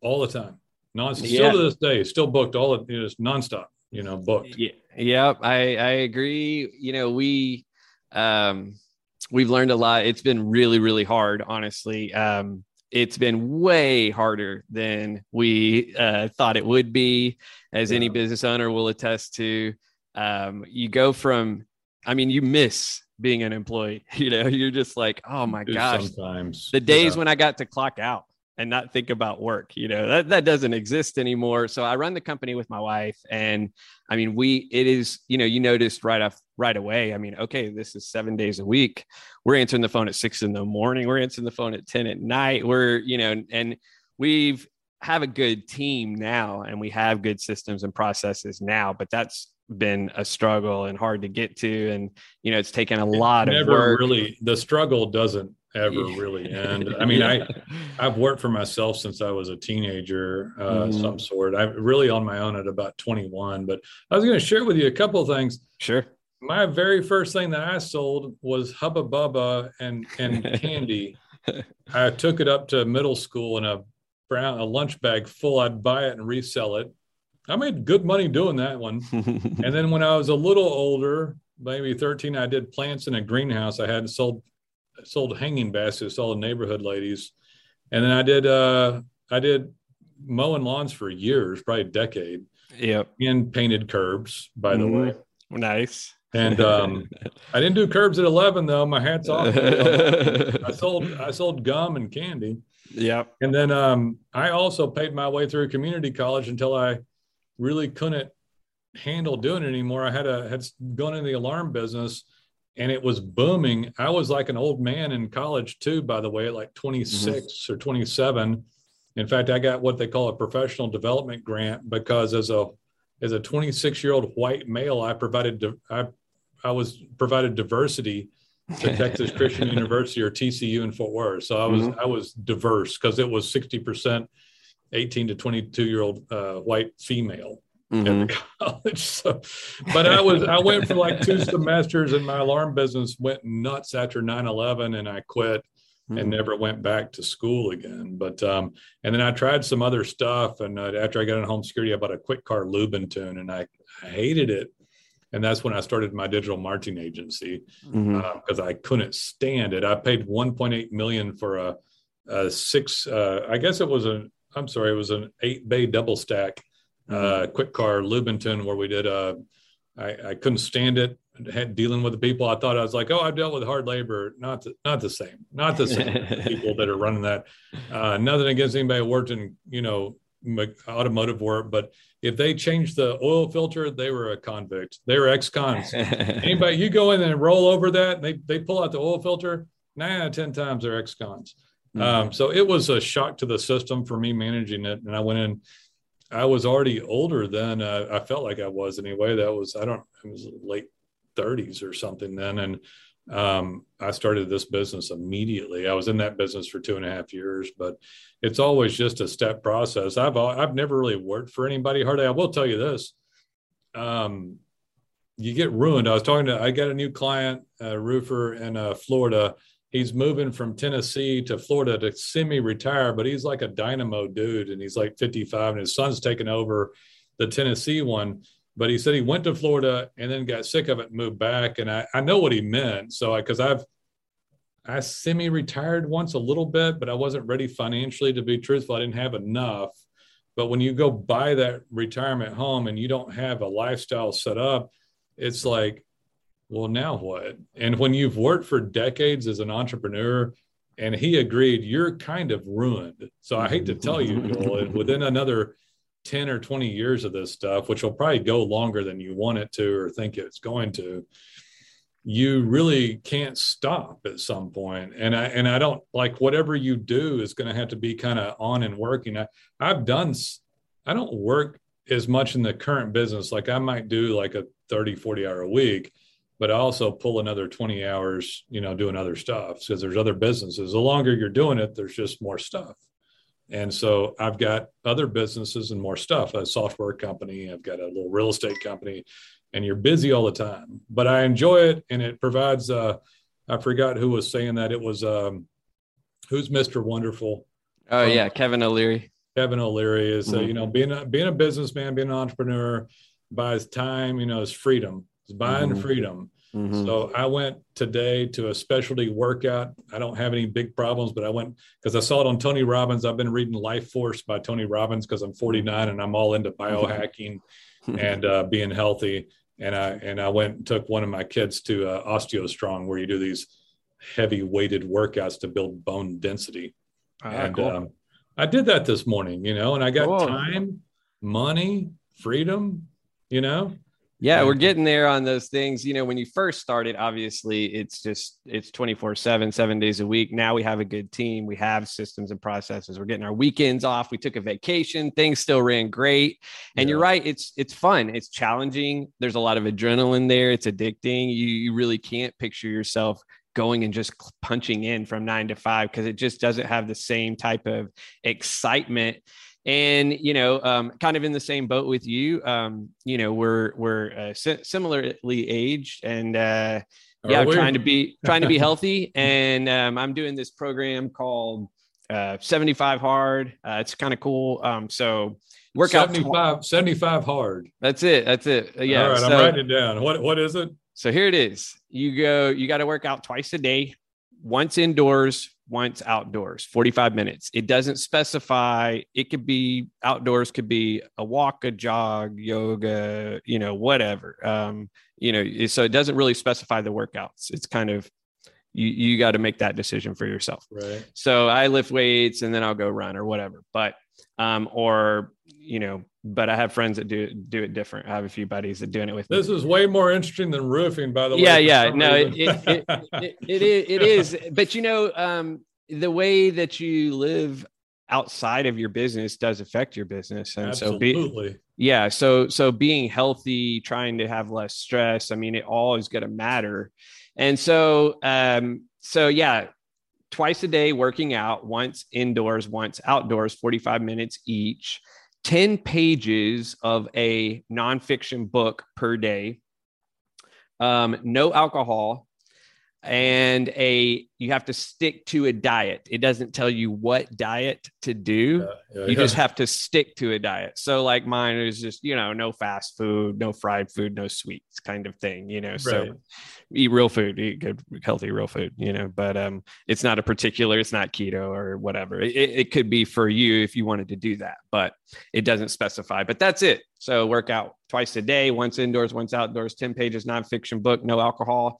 A: all the time. Non yeah. still to this day, still booked all it is nonstop, you know, booked.
B: Yeah. Yep. I, I agree. You know, we um we've learned a lot. It's been really, really hard, honestly. Um, it's been way harder than we uh, thought it would be, as yeah. any business owner will attest to. Um, you go from, I mean, you miss being an employee. You know, you're just like, oh my gosh.
A: Sometimes
B: the days yeah. when I got to clock out and not think about work, you know, that, that doesn't exist anymore. So I run the company with my wife. And I mean, we, it is, you know, you noticed right off right away. I mean, okay, this is seven days a week. We're answering the phone at six in the morning. We're answering the phone at 10 at night. We're, you know, and we've have a good team now and we have good systems and processes now, but that's been a struggle and hard to get to and you know it's taken a lot of work.
A: really the struggle doesn't ever really end. I mean yeah. i i've worked for myself since i was a teenager uh mm-hmm. some sort. I really on my own at about 21 but i was going to share with you a couple of things.
B: Sure.
A: My very first thing that i sold was hubba bubba and and candy. I took it up to middle school in a brown a lunch bag full i'd buy it and resell it I made good money doing that one. and then when I was a little older, maybe 13, I did plants in a greenhouse. I had sold sold hanging baskets to all the neighborhood ladies. And then I did uh I did mowing lawns for years, probably a decade.
B: Yep.
A: And painted curbs, by the mm, way.
B: Nice.
A: And um, I didn't do curbs at 11 though. My hat's off. I sold I sold gum and candy.
B: Yep.
A: And then um, I also paid my way through community college until I really couldn't handle doing it anymore. I had a had gone in the alarm business and it was booming. I was like an old man in college too, by the way, at like 26 mm-hmm. or 27. In fact, I got what they call a professional development grant because as a as a 26 year old white male, I provided I I was provided diversity to Texas Christian University or TCU in Fort Worth. So I was mm-hmm. I was diverse because it was 60 percent 18 to 22 year old uh, white female mm-hmm. at college. So, but I was, I went for like two semesters and my alarm business went nuts after 9 11 and I quit mm-hmm. and never went back to school again. But, um, and then I tried some other stuff. And uh, after I got in home security, I bought a Kwik Kar Lube & Tune and I, I hated it. And that's when I started my digital marketing agency because mm-hmm. uh, I couldn't stand it. I paid 1.8 million for a, a six, uh, I guess it was a I'm sorry, it was an eight bay double stack uh, mm-hmm. Kwik Kar Lube & Tune where we did. Uh, I, I couldn't stand it. Had dealing with the people. I thought I was like, oh, I've dealt with hard labor. Not the, not the same. Not the same people that are running that. Uh, nothing against anybody who worked in you know automotive work, but if they changed the oil filter, they were a convict. They were ex-cons. Anybody, you go in and roll over that, they they pull out the oil filter. Nine out of ten times they're ex-cons. Mm-hmm. Um, so it was a shock to the system for me managing it, and I went in. I was already older then. Uh, I felt like I was anyway. That was I don't. It was late 30s or something then, and um, I started this business immediately. I was in that business for two and a half years, but it's always just a step process. I've I've never really worked for anybody hardly. I will tell you this: um, you get ruined. I was talking to I got a new client, a roofer in uh, Florida. He's moving from Tennessee to Florida to semi-retire, but he's like a dynamo dude, and he's like 55, and his son's taking over the Tennessee one but he said he went to Florida and then got sick of it and moved back. And I, I know what he meant. So I, cause I've, I semi-retired once a little bit, but I wasn't ready financially to be truthful. I didn't have enough. But when you go buy that retirement home and you don't have a lifestyle set up, it's like, well, now what? And when you've worked for decades as an entrepreneur, and he agreed, you're kind of ruined. So I hate to mm-hmm. tell you, Joel, within another 10 or 20 years of this stuff, which will probably go longer than you want it to or think it's going to, you really can't stop at some point. And I and I don't like whatever you do is going to have to be kind of on and working. I, I've done I don't work as much in the current business. Like I might do like a 30, 40 hour a week, but I also pull another 20 hours, you know, doing other stuff because there's other businesses. The longer you're doing it, there's just more stuff. And so I've got other businesses and more stuff, a software company, I've got a little real estate company, and you're busy all the time. But I enjoy it and it provides uh I forgot who was saying that. It was um who's Mr. Wonderful?
B: Oh um, yeah, Kevin O'Leary.
A: Kevin O'Leary is uh, mm-hmm. uh, you know being a being a businessman, being an entrepreneur buys time, you know, is freedom. It's buying mm-hmm. freedom. Mm-hmm. So I went today to a specialty workout. I don't have any big problems, but I went because I saw it on Tony Robbins. I've been reading Life Force by Tony Robbins because I'm 49 and I'm all into biohacking and uh, being healthy. And I and I went and took one of my kids to uh, OsteoStrong, where you do these heavy weighted workouts to build bone density. Ah, and cool. um, I did that this morning, you know, and I got cool. time, money, freedom, you know
B: yeah, we're getting there on those things. You know, when you first started, obviously it's just it's 24 7, seven days a week. Now we have a good team. We have systems and processes. We're getting our weekends off. We took a vacation. Things still ran great. And yeah. you're right. It's it's fun. It's challenging. There's a lot of adrenaline there. It's addicting. You you really can't picture yourself going and just punching in from nine to five because it just doesn't have the same type of excitement and you know um, kind of in the same boat with you um, you know we're we're uh, si- similarly aged and uh, yeah trying to be trying to be healthy. And um, i'm doing this program called uh, 75 hard. Uh, it's kind of cool. Um, so
A: workout 75 75 hard.
B: That's it. That's it. Uh, yeah
A: all right so, i'm writing it down. What what is it?
B: So here it is. You go you got to work out twice a day once indoors once outdoors 45 minutes. It doesn't specify. It could be outdoors could be a walk a jog yoga you know whatever. Um you know so it doesn't really specify the workouts. It's kind of you you got to make that decision for yourself.
A: Right.
B: So i lift weights and then i'll go run or whatever. But um or you know but I have friends that do do it different. I have a few buddies that doing it with
A: this me. is way more interesting than roofing, by the
B: yeah, way. Yeah, yeah, no, it it, it, it, it, is, it is. But you know, um, the way that you live outside of your business does affect your business, and
A: Absolutely.
B: so be, yeah, so so being healthy, trying to have less stress. I mean, it all is going to matter, and so um, so yeah, twice a day working out, once indoors, once outdoors, forty five minutes each 10 pages of a nonfiction book per day, um, no alcohol, and a you have to stick to a diet. It doesn't tell you what diet to do. Yeah, yeah, you yeah. just have to stick to a diet. So like mine is just, you know, no fast food, no fried food, no sweets kind of thing, you know. Right. So eat real food, eat good healthy real food, you know, but um it's not a particular, it's not keto or whatever. It, it could be for you if you wanted to do that, but it doesn't specify. But that's it. So work out twice a day, once indoors, once outdoors, 10 pages nonfiction book, no alcohol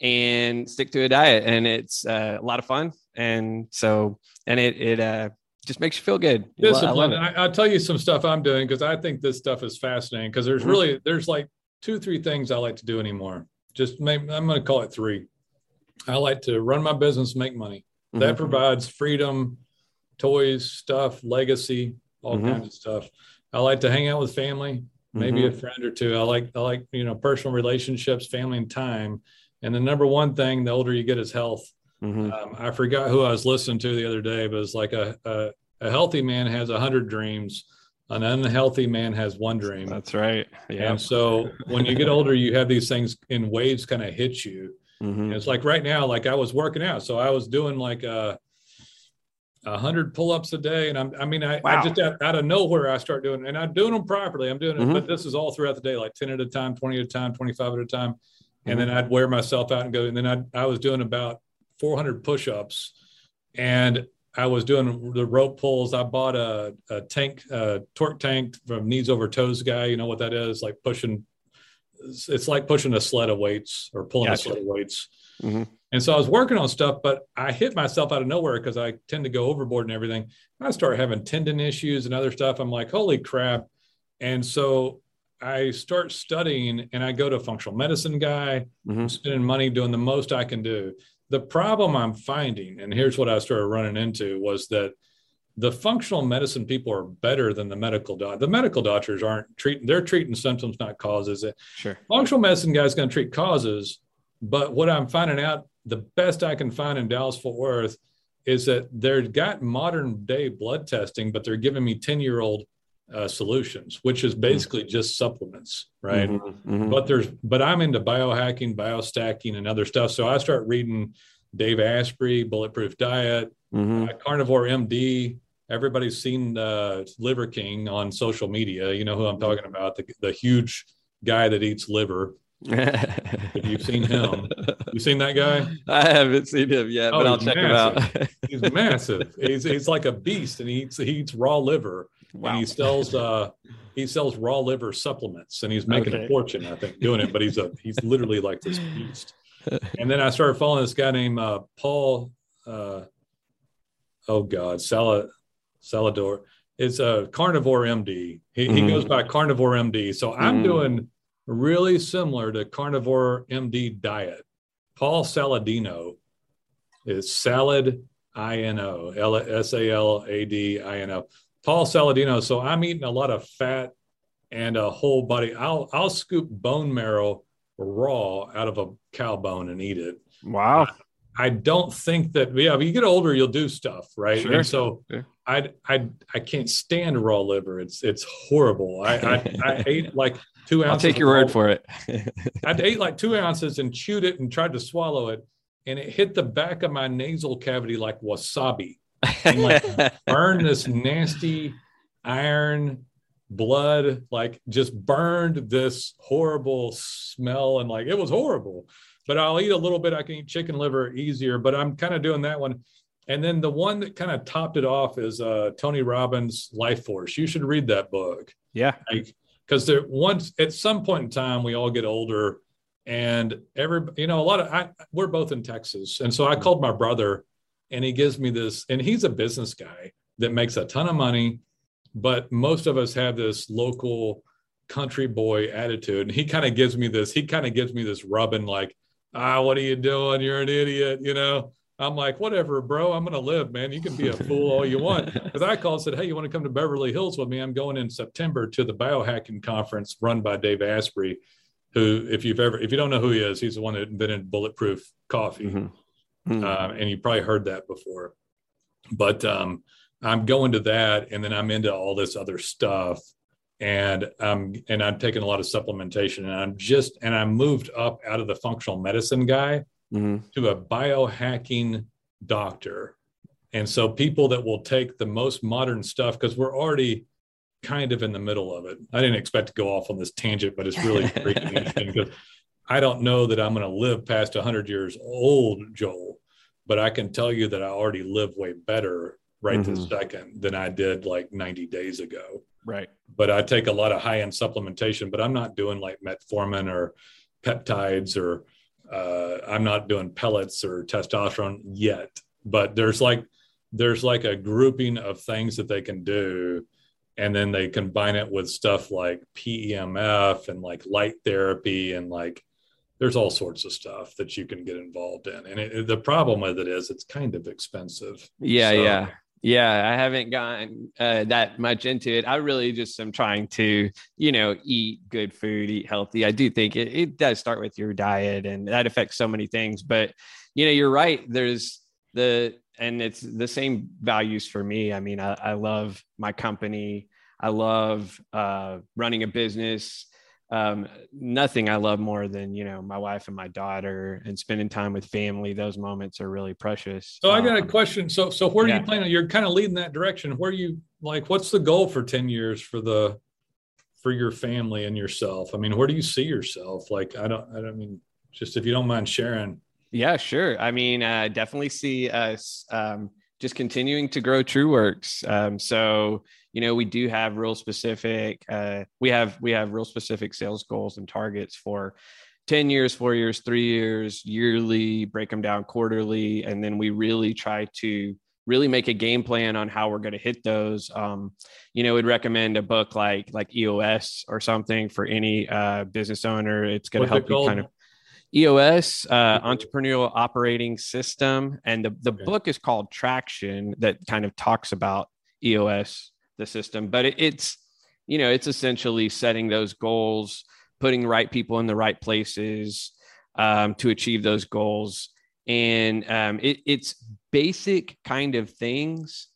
B: and stick to a diet and it's uh, a lot of fun and so and it it uh just makes you feel good.
A: Discipline. I, I will tell you some stuff I'm doing because I think this stuff is fascinating. Because there's mm-hmm. really there's like two three things I like to do anymore. Just make I'm going to call it three. I like to run my business, make money. Mm-hmm. That provides freedom, toys, stuff, legacy, all mm-hmm. kinds of stuff. I like to hang out with family, maybe mm-hmm. a friend or two. I like I like you know personal relationships, family, and time. And the number one thing, the older you get, is health. Mm-hmm. Um, I forgot who I was listening to the other day, but it's like a a, a healthy man has a hundred dreams. An unhealthy man has one dream.
B: That's right.
A: Yeah. And so when you get older, you have these things in waves kind of hit you. Mm-hmm. It's like right now, like I was working out, so I was doing like a, a hundred pull-ups a day, and I'm, I mean, I, wow. I just out, out, of nowhere I start doing, and I'm doing them properly. I'm doing it, mm-hmm. but this is all throughout the day, like ten at a time, twenty at a time, twenty-five at a time, and mm-hmm. then I'd wear myself out and go, and then I I was doing about 400 push-ups, and I was doing the rope pulls. I bought a, a tank, a torque tank from knees over toes guy. You know what that is? Like pushing it's like pushing a sled of weights or pulling gotcha. a sled of weights. Mm-hmm. And so I was working on stuff, but I hit myself out of nowhere because I tend to go overboard and everything. I start having tendon issues and other stuff. I'm like, holy crap. And so I start studying and I go to a functional medicine guy, mm-hmm. spending money doing the most I can do. The problem I'm finding, and here's what I started running into, was that the functional medicine people are better than the medical doctor. The medical doctors aren't treating; they're treating symptoms, not causes.
B: Sure.
A: Functional medicine guy's going to treat causes, but what I'm finding out, the best I can find in Dallas Fort Worth, is that they've got modern day blood testing, but they're giving me ten year old uh, solutions, which is basically mm-hmm. just supplements, right? Mm-hmm, mm-hmm. But there's, but I'm into biohacking, biostacking, and other stuff. So I start reading Dave Asprey, Bulletproof Diet, mm-hmm. uh, Carnivore MD. Everybody's seen uh, Liver King on social media. You know who I'm talking about, the, the huge guy that eats liver. if you've seen him, you seen that guy?
B: I haven't seen him yet, oh, but I'll check massive.
A: him out. he's massive. He's, he's like a beast, and he eats he eats raw liver. Wow. And he sells uh, he sells raw liver supplements, and he's making okay. a fortune, I think, doing it. But he's a he's literally like this beast. and then I started following this guy named uh, Paul. Uh, oh God, Salad Salador. It's a carnivore MD. He, mm-hmm. he goes by carnivore MD. So I'm mm. doing really similar to carnivore MD diet. Paul Saladino is salad I N O L S A L A D I N O. Paul Saladino. So I'm eating a lot of fat and a whole body. I'll I'll scoop bone marrow raw out of a cow bone and eat it.
B: Wow.
A: I don't think that yeah, if you get older, you'll do stuff, right? Sure. And so I I I can't stand raw liver. It's it's horrible. I I, I ate like two ounces.
B: I'll take your word for it.
A: I ate like two ounces and chewed it and tried to swallow it, and it hit the back of my nasal cavity like wasabi, and like burned this nasty iron blood like just burned this horrible smell and like it was horrible. But i'll eat a little bit. I can eat chicken liver easier but i'm kind of doing that one. And then the one that kind of topped it off is uh, tony robbins life force. You should read that book.
B: Yeah.
A: Because like, there once at some point in time we all get older and every you know a lot of I, we're both in texas and so i called my brother and he gives me this and he's a business guy that makes a ton of money but most of us have this local country boy attitude. And he kind of gives me this he kind of gives me this rubbing like ah what are you doing? You're an idiot you know? I'm like whatever bro. I'm gonna live man. You can be a fool all you want. Because i called and said hey you want to come to beverly hills with me? I'm going in september to the biohacking conference run by dave asprey who if you've ever if you don't know who he is he's the one that invented bulletproof coffee. Mm-hmm. Mm-hmm. Uh, and you probably heard that before but um I'm going to that, and then I'm into all this other stuff, and um and I'm taking a lot of supplementation, and I'm just and I moved up out of the functional medicine guy mm-hmm. to a biohacking doctor, and so people that will take the most modern stuff because we're already kind of in the middle of it. I didn't expect to go off on this tangent, but it's really freaking interesting because I don't know that I'm going to live past 100 years old, Joel, but I can tell you that I already live way better right mm-hmm. this second than I did like 90 days ago.
B: Right.
A: But I take a lot of high end supplementation, but I'm not doing like metformin or peptides or uh, I'm not doing pellets or testosterone yet. But there's like there's like a grouping of things that they can do and then they combine it with stuff like PEMF and like light therapy and like there's all sorts of stuff that you can get involved in. And it, the problem with it is it's kind of expensive.
B: Yeah, so, yeah. Yeah, I haven't gotten uh, that much into it. I really just am trying to, you know, eat good food, eat healthy. I do think it, it does start with your diet and that affects so many things. But, you know, you're right. There's the, and it's the same values for me. I mean, I, I love my company. I love uh, running a business um, nothing I love more than you know my wife and my daughter and spending time with family. Those moments are really precious.
A: So I got a um, question. So so where yeah. are you planning? You're kind of leading that direction. Where you like? What's the goal for ten years for the for your family and yourself? I mean, where do you see yourself? Like I don't I don't mean just if you don't mind sharing.
B: Yeah, sure. I mean, uh, definitely see us um, just continuing to grow TrueWorks. Um, so you know we do have real specific uh, we have we have real specific sales goals and targets for 10 years four years three years yearly break them down quarterly and then we really try to really make a game plan on how we're going to hit those. Um, you know would recommend a book like like eos or something for any uh, business owner. It's going to help you kind of EOS, uh, Entrepreneurial Operating System, and the, the okay. book is called Traction that kind of talks about EOS the system but it, it's you know it's essentially setting those goals putting the right people in the right places um, to achieve those goals and um, it, it's basic kind of things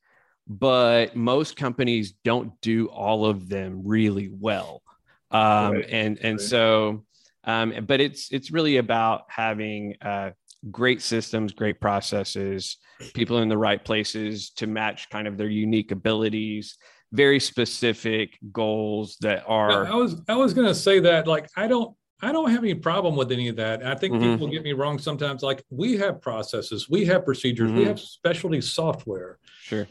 B: but most companies don't do all of them really well um, right. and and right. so um, but it's it's really about having uh, great systems great processes people in the right places to match kind of their unique abilities very specific goals that are
A: I was I was going to say that like I don't I don't have any problem with any of that. I think mm-hmm. people get me wrong sometimes like we have processes, we have procedures, mm-hmm. we have specialty software.
B: Sure.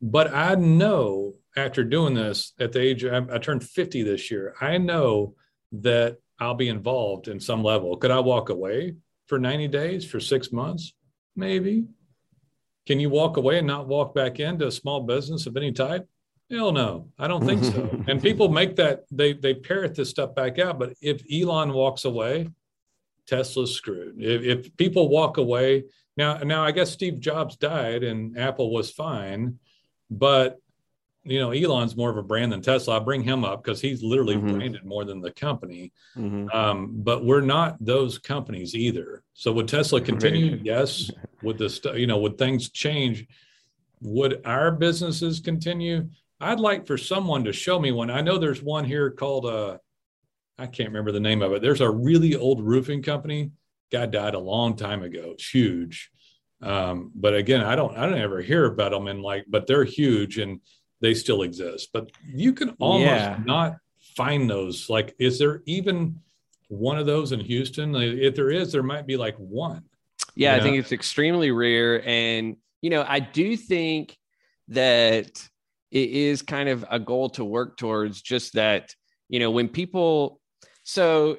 A: But I know after doing this at the age I, I turned 50 this year, I know that I'll be involved in some level. Could I walk away for 90 days, for 6 months? Maybe. Can you walk away and not walk back into a small business of any type? Hell no, I don't think so. and people make that they they parrot this stuff back out. But if Elon walks away, Tesla's screwed. If, if people walk away now, now I guess Steve Jobs died and Apple was fine, but you know Elon's more of a brand than Tesla. I bring him up because he's literally mm-hmm. branded more than the company. Mm-hmm. Um, but we're not those companies either. So would Tesla continue? yes. Would the st- you know would things change? Would our businesses continue? I'd like for someone to show me one. I know there's one here called uh I can't remember the name of it. There's a really old roofing company. Guy died a long time ago. It's huge. Um, but again, I don't I don't ever hear about them and like, but they're huge and they still exist. But you can almost yeah. not find those. Like, is there even one of those in Houston? If there is, there might be like one.
B: Yeah, I think it's extremely rare. And you know, I do think that it is kind of a goal to work towards just that you know when people so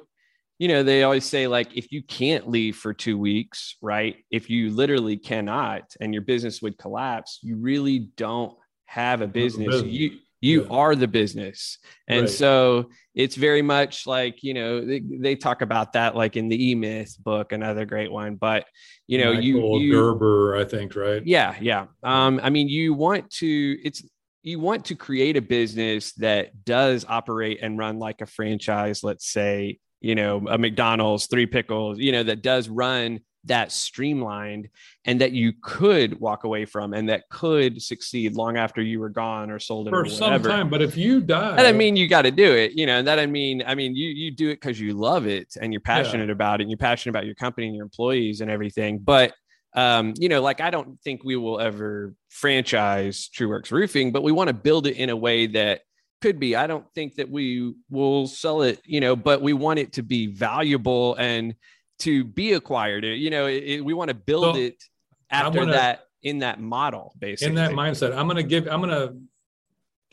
B: you know they always say like if you can't leave for 2 weeks right if you literally cannot and your business would collapse you really don't have a business. you you yeah. are the business. And right. so it's very much like you know they, they, talk about that like in the e-myth book another great one. But you know Michael
A: you, you gerber i think right?
B: Yeah yeah. Um i mean you want to it's you want to create a business that does operate and run like a franchise let's say you know a mcdonald's three pickles you know that does run that streamlined and that you could walk away from and that could succeed long after you were gone or sold it
A: for some time but if you die
B: that i mean you got to do it you know and that i mean i mean you you do it because you love it and you're passionate yeah. about it and you're passionate about your company and your employees and everything but um, you know, like I don't think we will ever franchise TrueWorks Roofing, but we want to build it in a way that could be. I don't think that we will sell it, you know, but we want it to be valuable and to be acquired. You know, it, it, we want to build so it after gonna, that in that model, basically.
A: In that mindset, I'm going to give, I'm going to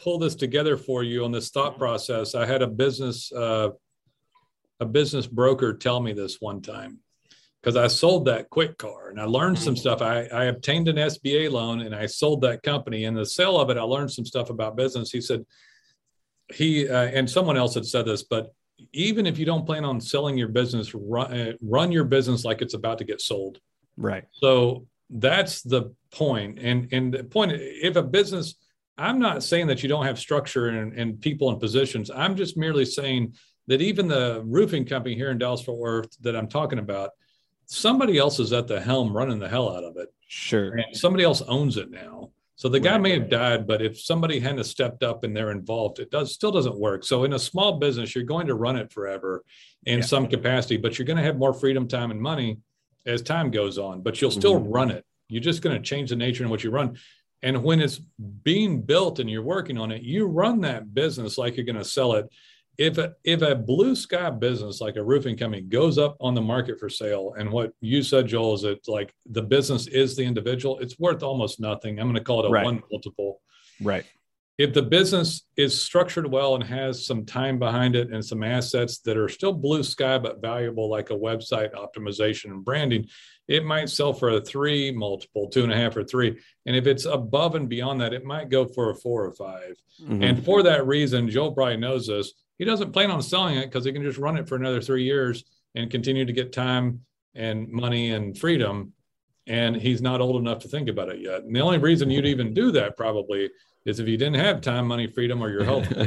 A: pull this together for you on this thought process. I had a business, uh, a business broker tell me this one time because I sold that Kwik Kar and I learned some stuff. I, I obtained an SBA loan and I sold that company. In the sale of it, I learned some stuff about business. He said, he uh, and someone else had said this, but even if you don't plan on selling your business, run, uh, run your business like it's about to get sold.
B: Right.
A: So that's the point. And and the point, if a business, I'm not saying that you don't have structure and, and people and positions. I'm just merely saying that even the roofing company here in Dallas Fort Worth that I'm talking about, somebody else is at the helm running the hell out of it.
B: Sure.
A: And somebody else owns it now. So the guy may have died, but if somebody hadn't stepped up and they're involved, it does still doesn't work. So in a small business, you're going to run it forever in yeah. some capacity, but you're going to have more freedom, time, and money as time goes on. But you'll still mm-hmm. run it. You're just going to change the nature in what you run. And when it's being built and you're working on it, you run that business like you're going to sell it if a, if a blue sky business like a roofing company goes up on the market for sale, and what you said, Joel, is that like the business is the individual, it's worth almost nothing. I'm going to call it a right. one multiple.
B: Right.
A: If the business is structured well and has some time behind it and some assets that are still blue sky but valuable, like a website optimization and branding, it might sell for a three multiple, two and a half or three. And if it's above and beyond that, it might go for a four or 5 mm-hmm. And for that reason, Joel probably knows this he doesn't plan on selling it because he can just run it for another three years and continue to get time and money and freedom. And he's not old enough to think about it yet. And the only reason you'd even do that probably is if you didn't have time, money, freedom, or your health.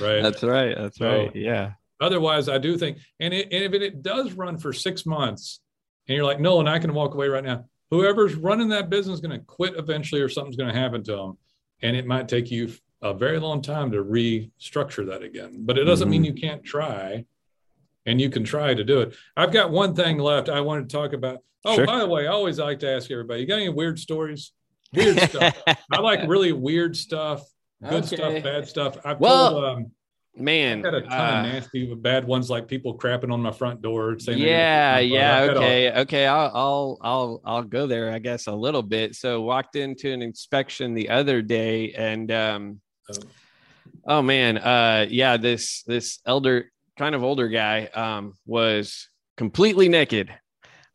A: right.
B: That's right. That's so, right. Yeah.
A: Otherwise, I do think, and, it, and if it, it does run for six months, and you're like, no, and I can walk away right now. Whoever's running that business is going to quit eventually, or something's going to happen to them, and it might take you a very long time to restructure that again. But it doesn't mm-hmm. mean you can't try, and you can try to do it. I've got one thing left I wanted to talk about. Oh, sure. by the way, I always like to ask everybody: you got any weird stories? Weird stuff. I like really weird stuff, good okay. stuff, bad stuff. I've
B: well, told, um, man,
A: I had a ton uh, of nasty, bad ones like people crapping on my front door.
B: Saying yeah, yeah, okay, a, okay. I'll, I'll, I'll, I'll go there. I guess a little bit. So walked into an inspection the other day, and um, Oh man, uh, yeah, this this elder, kind of older guy, um, was completely naked.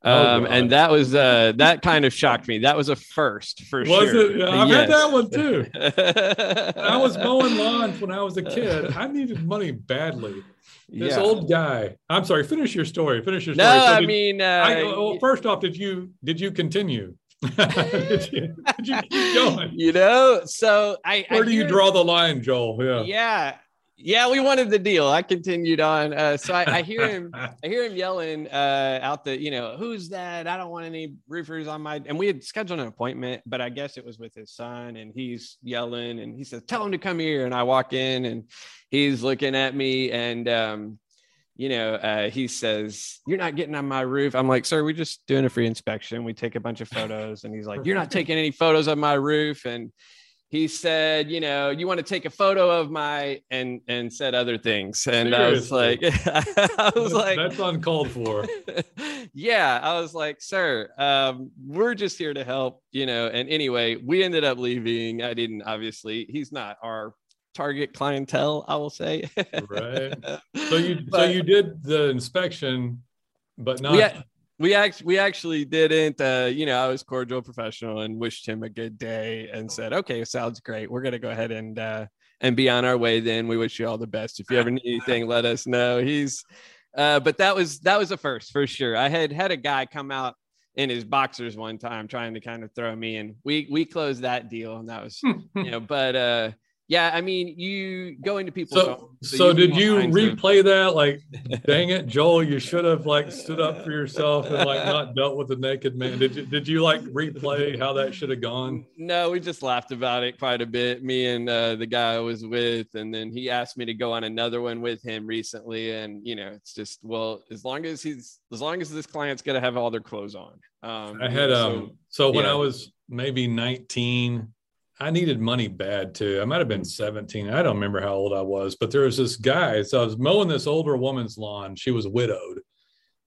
B: Oh, um, oh, and that was uh, that kind of shocked me. That was a first for
A: was
B: sure.
A: it? I've yes. had that one too. I was mowing lawns when I was a kid. I needed money badly. This yeah. old guy. I'm sorry. Finish your story. Finish your story.
B: No, so did, I mean, uh, I,
A: well, first off, did you did you continue? did, you, did you keep going?
B: You know, so I.
A: Where
B: I
A: do you draw the line, Joel?
B: Yeah. Yeah. Yeah, we wanted the deal. I continued on. Uh, so I, I, hear him, I hear him yelling uh, out the, you know, who's that? I don't want any roofers on my. And we had scheduled an appointment, but I guess it was with his son, and he's yelling, and he says, "Tell him to come here." And I walk in, and he's looking at me, and um, you know, uh, he says, You're not getting on my roof. I'm like, Sir, we're just doing a free inspection. We take a bunch of photos. And he's like, You're not taking any photos of my roof. And he said, You know, you want to take a photo of my, and, and said other things. And Seriously? I was like, I was like,
A: That's uncalled for.
B: yeah. I was like, Sir, um, we're just here to help, you know. And anyway, we ended up leaving. I didn't, obviously, he's not our target clientele, I will say.
A: right. So you but, so you did the inspection, but not.
B: Yeah, we actually we actually didn't. Uh, you know, I was cordial, professional, and wished him a good day, and said, "Okay, sounds great. We're gonna go ahead and uh, and be on our way. Then we wish you all the best. If you ever need anything, let us know." He's. Uh, but that was that was a first for sure. I had had a guy come out in his boxers one time trying to kind of throw me and we we closed that deal and that was you know but uh yeah, I mean, you go into people's
A: so, homes. So, so you did you replay of... that? Like, dang it, Joel, you should have like stood up for yourself and like not dealt with the naked man. Did you did you like replay how that should have gone?
B: No, we just laughed about it quite a bit. Me and uh, the guy I was with, and then he asked me to go on another one with him recently. And you know, it's just well, as long as he's as long as this client's gonna have all their clothes on.
A: Um, I had um so, so when yeah. I was maybe 19 I needed money bad too. I might have been 17. I don't remember how old I was, but there was this guy. So I was mowing this older woman's lawn. She was widowed.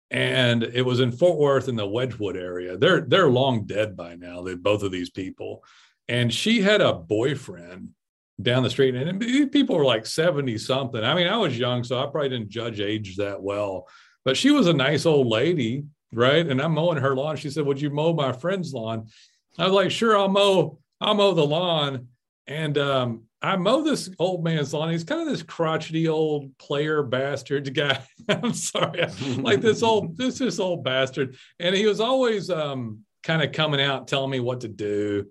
A: And it was in Fort Worth in the Wedgwood area. They're they're long dead by now, they both of these people. And she had a boyfriend down the street. And people were like 70 something. I mean, I was young, so I probably didn't judge age that well. But she was a nice old lady, right? And I'm mowing her lawn. She said, "Would you mow my friend's lawn?" I was like, "Sure, I'll mow. I'll mow the lawn." And um, I mow this old man's lawn. He's kind of this crotchety old player bastard guy. I'm sorry, like this old this this old bastard. And he was always um, kind of coming out telling me what to do.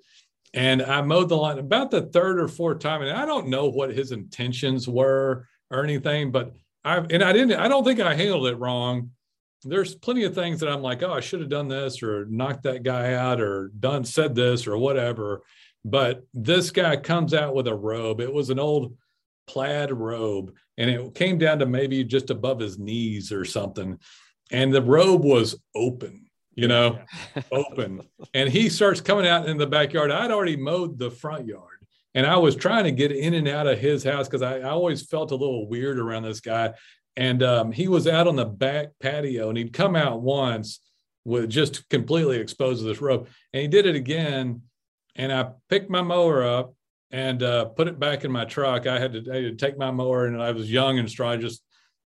A: And I mowed the lawn about the third or fourth time, and I don't know what his intentions were or anything, but I and I didn't. I don't think I handled it wrong. There's plenty of things that I'm like, oh, I should have done this or knocked that guy out or done said this or whatever but this guy comes out with a robe. It was an old plaid robe, and it came down to maybe just above his knees or something. And the robe was open, you know, open. And he starts coming out in the backyard. I'd already mowed the front yard. And I was trying to get in and out of his house because I, I, always felt a little weird around this guy. And um, he was out on the back patio and he'd come out once with just completely exposed to this robe. And he did it again and I picked my mower up and uh, put it back in my truck. I had, to, I had to take my mower, and I was young and strong. I just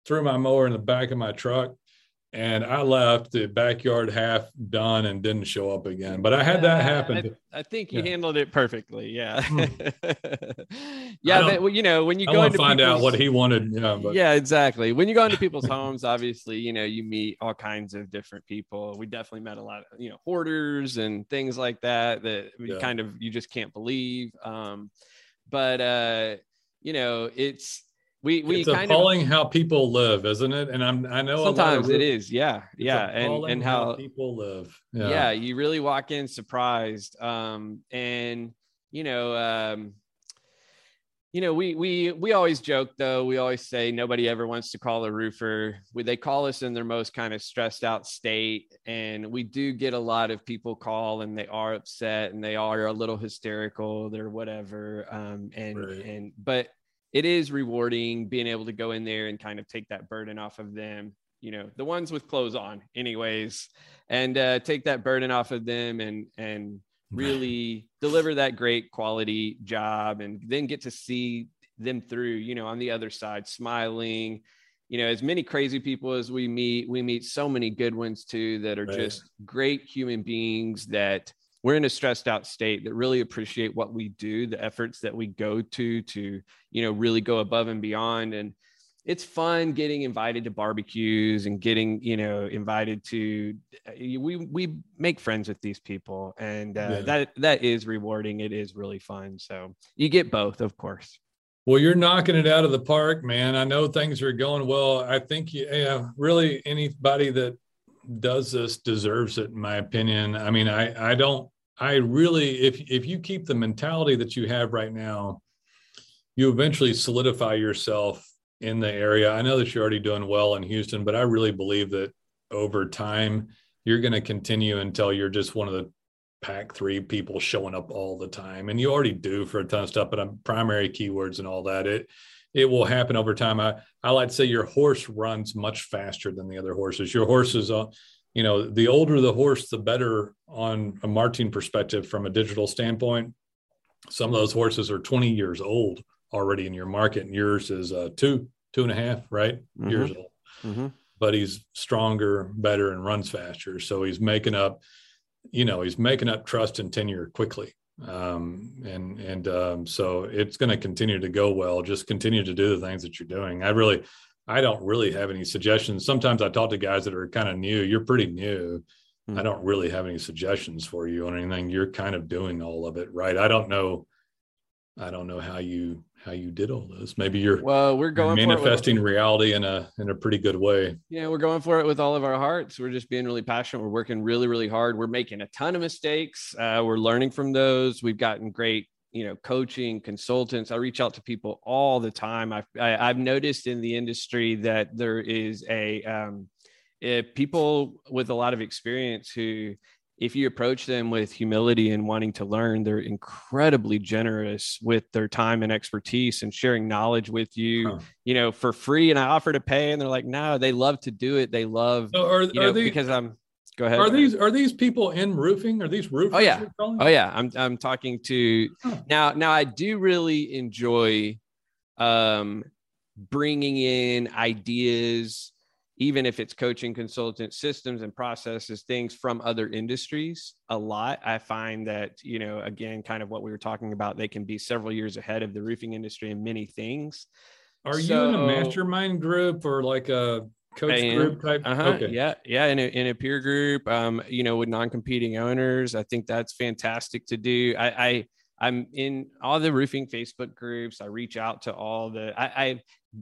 A: threw my mower in the back of my truck, and I left the backyard half done and didn't show up again. But I had that happen.
B: I, I think you yeah. handled it perfectly. Yeah, hmm. yeah. But you know, when you
A: I
B: go to
A: find out what he wanted. Yeah, but.
B: yeah, exactly. When you go into people's homes, obviously, you know, you meet all kinds of different people. We definitely met a lot of you know hoarders and things like that that yeah. kind of you just can't believe. Um, but uh, you know, it's we we
A: it's kind appalling of, how people live, isn't it? And I'm I know
B: sometimes it is, yeah, yeah, and and how,
A: how, people live.
B: Yeah. yeah, you really walk in surprised, um, and you know, um, you know, we we we always joke though. We always say nobody ever wants to call a roofer. We, they call us in their most kind of stressed out state, and we do get a lot of people call and they are upset and they are a little hysterical. They're whatever, um, and right. and but it is rewarding being able to go in there and kind of take that burden off of them you know the ones with clothes on anyways and uh, take that burden off of them and and really deliver that great quality job and then get to see them through you know on the other side smiling you know as many crazy people as we meet we meet so many good ones too that are right. just great human beings that we're in a stressed out state that really appreciate what we do the efforts that we go to to you know really go above and beyond. And it's fun getting invited to barbecues and getting you know invited to uh, we we make friends with these people and uh, yeah. that that is rewarding. It is really fun. So you get both of course.
A: Well you're knocking it out of the park man. I know things are going well. I think you yeah, really anybody that does this deserves it in my opinion. I mean i i don't I really, if if you keep the mentality that you have right now, you eventually solidify yourself in the area. I know that you're already doing well in Houston, but I really believe that over time you're going to continue until you're just one of the pack three people showing up all the time, and you already do for a ton of stuff. But I'm primary keywords and all that. It it will happen over time. I I like to say your horse runs much faster than the other horses. Your horse is uh, you know, the older the horse, the better on a marketing perspective from a digital standpoint. Some of those horses are 20 years old already in your market, and yours is uh, two, two and a half, right? Mm-hmm. Years old. Mm-hmm. But he's stronger, better, and runs faster. So he's making up, you know, he's making up trust and tenure quickly. Um, and and um, so it's going to continue to go well. Just continue to do the things that you're doing. I really, I don't really have any suggestions. Sometimes I talk to guys that are kind of new. You're pretty new. Mm-hmm. I don't really have any suggestions for you on anything. You're kind of doing all of it, right? I don't know. I don't know how you how you did all this. Maybe you're
B: well. We're going
A: manifesting reality in a in a pretty good way.
B: Yeah, we're going for it with all of our hearts. We're just being really passionate. We're working really really hard. We're making a ton of mistakes. Uh, we're learning from those. We've gotten great you know coaching consultants. I reach out to people all the time. I've I, have i have noticed in the industry that there is a um, people with a lot of experience who if you approach them with humility and wanting to learn they're incredibly generous with their time and expertise and sharing knowledge with you huh. you know for free. And i offer to pay and they're like no they love to do it. They love so are, you know, they, because i'm Go ahead.
A: Are these are these people in roofing? Are these roofers?
B: Oh yeah. Oh yeah. I'm I'm talking to huh. now. Now I do really enjoy um, bringing in ideas even if it's coaching consultant systems and processes things from other industries a lot i find that you know again kind of what we were talking about they can be several years ahead of the roofing industry in many things
A: are so, you in a mastermind group or like a coach group type
B: uh-huh, okay. yeah yeah in a, in a peer group um you know with non-competing owners i think that's fantastic to do i i I'm in all the roofing Facebook groups. I reach out to all the. I, I'm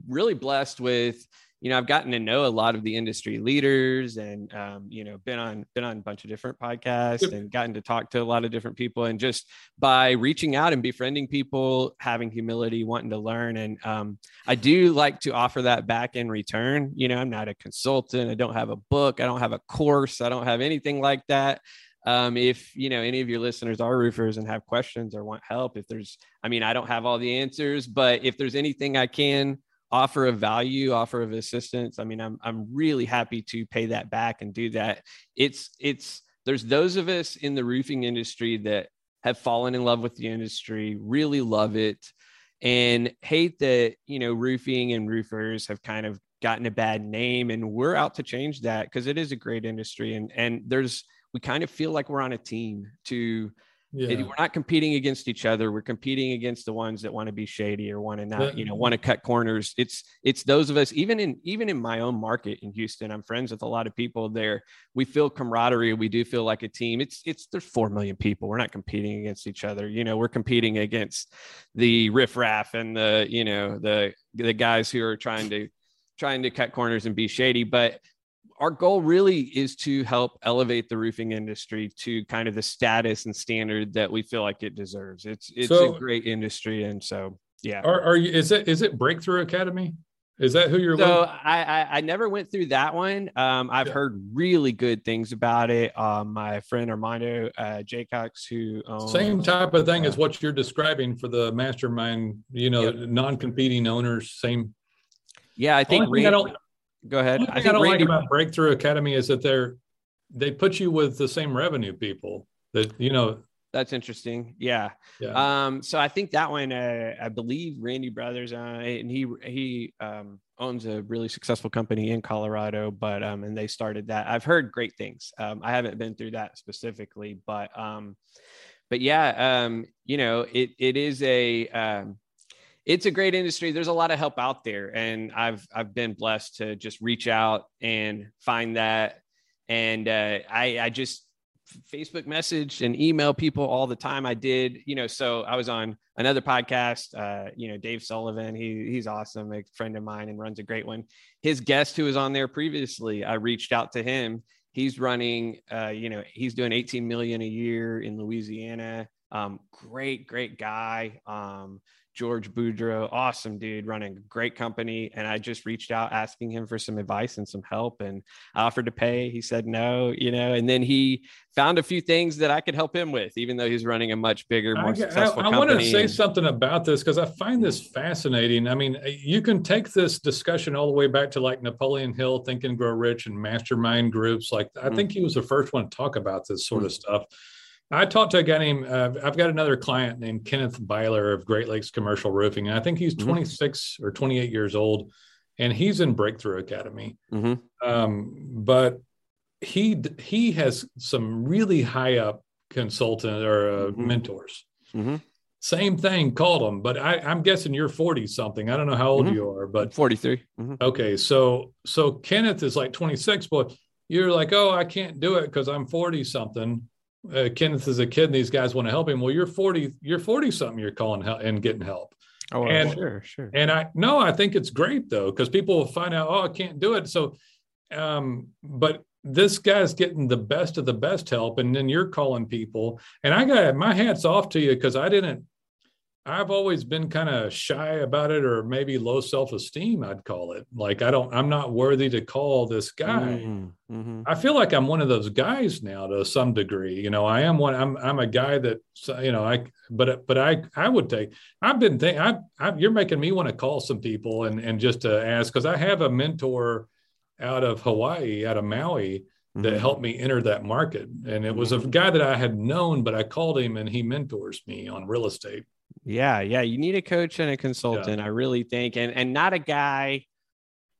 B: really blessed with you know, I've gotten to know a lot of the industry leaders and, um, you know, been on, been on a bunch of different podcasts and gotten to talk to a lot of different people. And just by reaching out and befriending people, having humility, wanting to learn. And um, I do like to offer that back in return. You know, I'm not a consultant. I don't have a book. I don't have a course. I don't have anything like that. Um, if you know any of your listeners are roofers and have questions or want help if there's i mean i don't have all the answers but if there's anything i can offer of value, offer of assistance, I mean, I'm I'm really happy to pay that back and do that. It's it's there's those of us in the roofing industry that have fallen in love with the industry, really love it, and hate that you know roofing and roofers have kind of gotten a bad name, and we're out to change that because it is a great industry, and and there's we kind of feel like we're on a team to yeah. we're not competing against each other. We're competing against the ones that want to be shady or want to not but, you know want to cut corners. It's it's those of us even in even in my own market in houston i'm friends with a lot of people there. We feel camaraderie. We do feel like a team. It's it's there's four million people. We're not competing against each other. You know we're competing against the riffraff and the you know the the guys who are trying to trying to cut corners and be shady. But our goal really is to help elevate the roofing industry to kind of the status and standard that we feel like it deserves. It's it's so, a great industry, and so yeah.
A: Are, are you? Is it is it Breakthrough Academy? Is that who you're?
B: So I, I, I never went through that one. Um, I've yeah. heard really good things about it. Um, my friend Armando uh, Jaycox, who owns,
A: same type of thing uh, as what you're describing for the mastermind. You know, non-competing owners. Same.
B: Yeah, I think. I don't, Go ahead.
A: I, I don't Randy... like about Breakthrough Academy is that they're they put you with the same revenue people that you know.
B: That's interesting. Yeah. yeah. Um. So I think that one, uh, I believe Randy Brothers, uh, and he he um owns a really successful company in Colorado, but um, and they started that. I've heard great things. Um, I haven't been through that specifically, but um, but yeah, um, you know, it it is a um it's a great industry. There's a lot of help out there, and I've I've been blessed to just reach out and find that. And uh, I I just Facebook message and email people all the time. I did, you know, so I was on another podcast. Uh, you know, Dave Sullivan, he he's awesome, a friend of mine, and runs a great one. His guest who was on there previously, I reached out to him. He's running, uh, you know, he's doing 18 million a year in Louisiana. Um, great, great guy. Um, George Boudreau, awesome dude, running a great company. And I just reached out asking him for some advice and some help and I offered to pay. He said no, you know, and then he found a few things that I could help him with, even though he's running a much bigger, more I, successful I, I
A: want to say something about this because I find this fascinating. I mean, you can take this discussion all the way back to like Napoleon Hill, Think and Grow Rich, and mastermind groups. Like, I mm-hmm. think he was the first one to talk about this sort mm-hmm. of stuff. I talked to a guy named, uh, I've got another client named Kenneth Byler of Great Lakes Commercial Roofing. And I think he's mm-hmm. 26 or 28 years old and he's in Breakthrough Academy. Mm-hmm. Um, but he, he has some really high up consultant or uh, mm-hmm. mentors. Mm-hmm. Same thing, called them, but I, am guessing you're 40 something. I don't know how old mm-hmm. you are, but
B: 43.
A: Mm-hmm. Okay. So, so Kenneth is like 26, but you're like, oh, I can't do it because I'm 40 something uh, Kenneth is a kid and these guys want to help him. Well, you're 40, you're 40 something, you're calling help and getting help.
B: Oh, and, sure, sure.
A: And I, no, I think it's great though, because people will find out, oh, I can't do it. So, um, but this guy's getting the best of the best help. And then you're calling people. And I got my hats off to you because I didn't, I've always been kind of shy about it or maybe low self-esteem I'd call it. Like I don't I'm not worthy to call this guy. Mm-hmm. mm-hmm. I feel like I'm one of those guys now to some degree. You know, I am one I'm I'm a guy that you know, I but but I I would take I've been thinking I, I you're making me want to call some people and and just to ask cuz I have a mentor out of Hawaii, out of Maui that mm-hmm. helped me enter that market. And it was a mm-hmm. guy that I had known, but I called him and he mentors me on real estate.
B: Yeah, yeah. You need a coach and a consultant, yeah. I really think. And and not a guy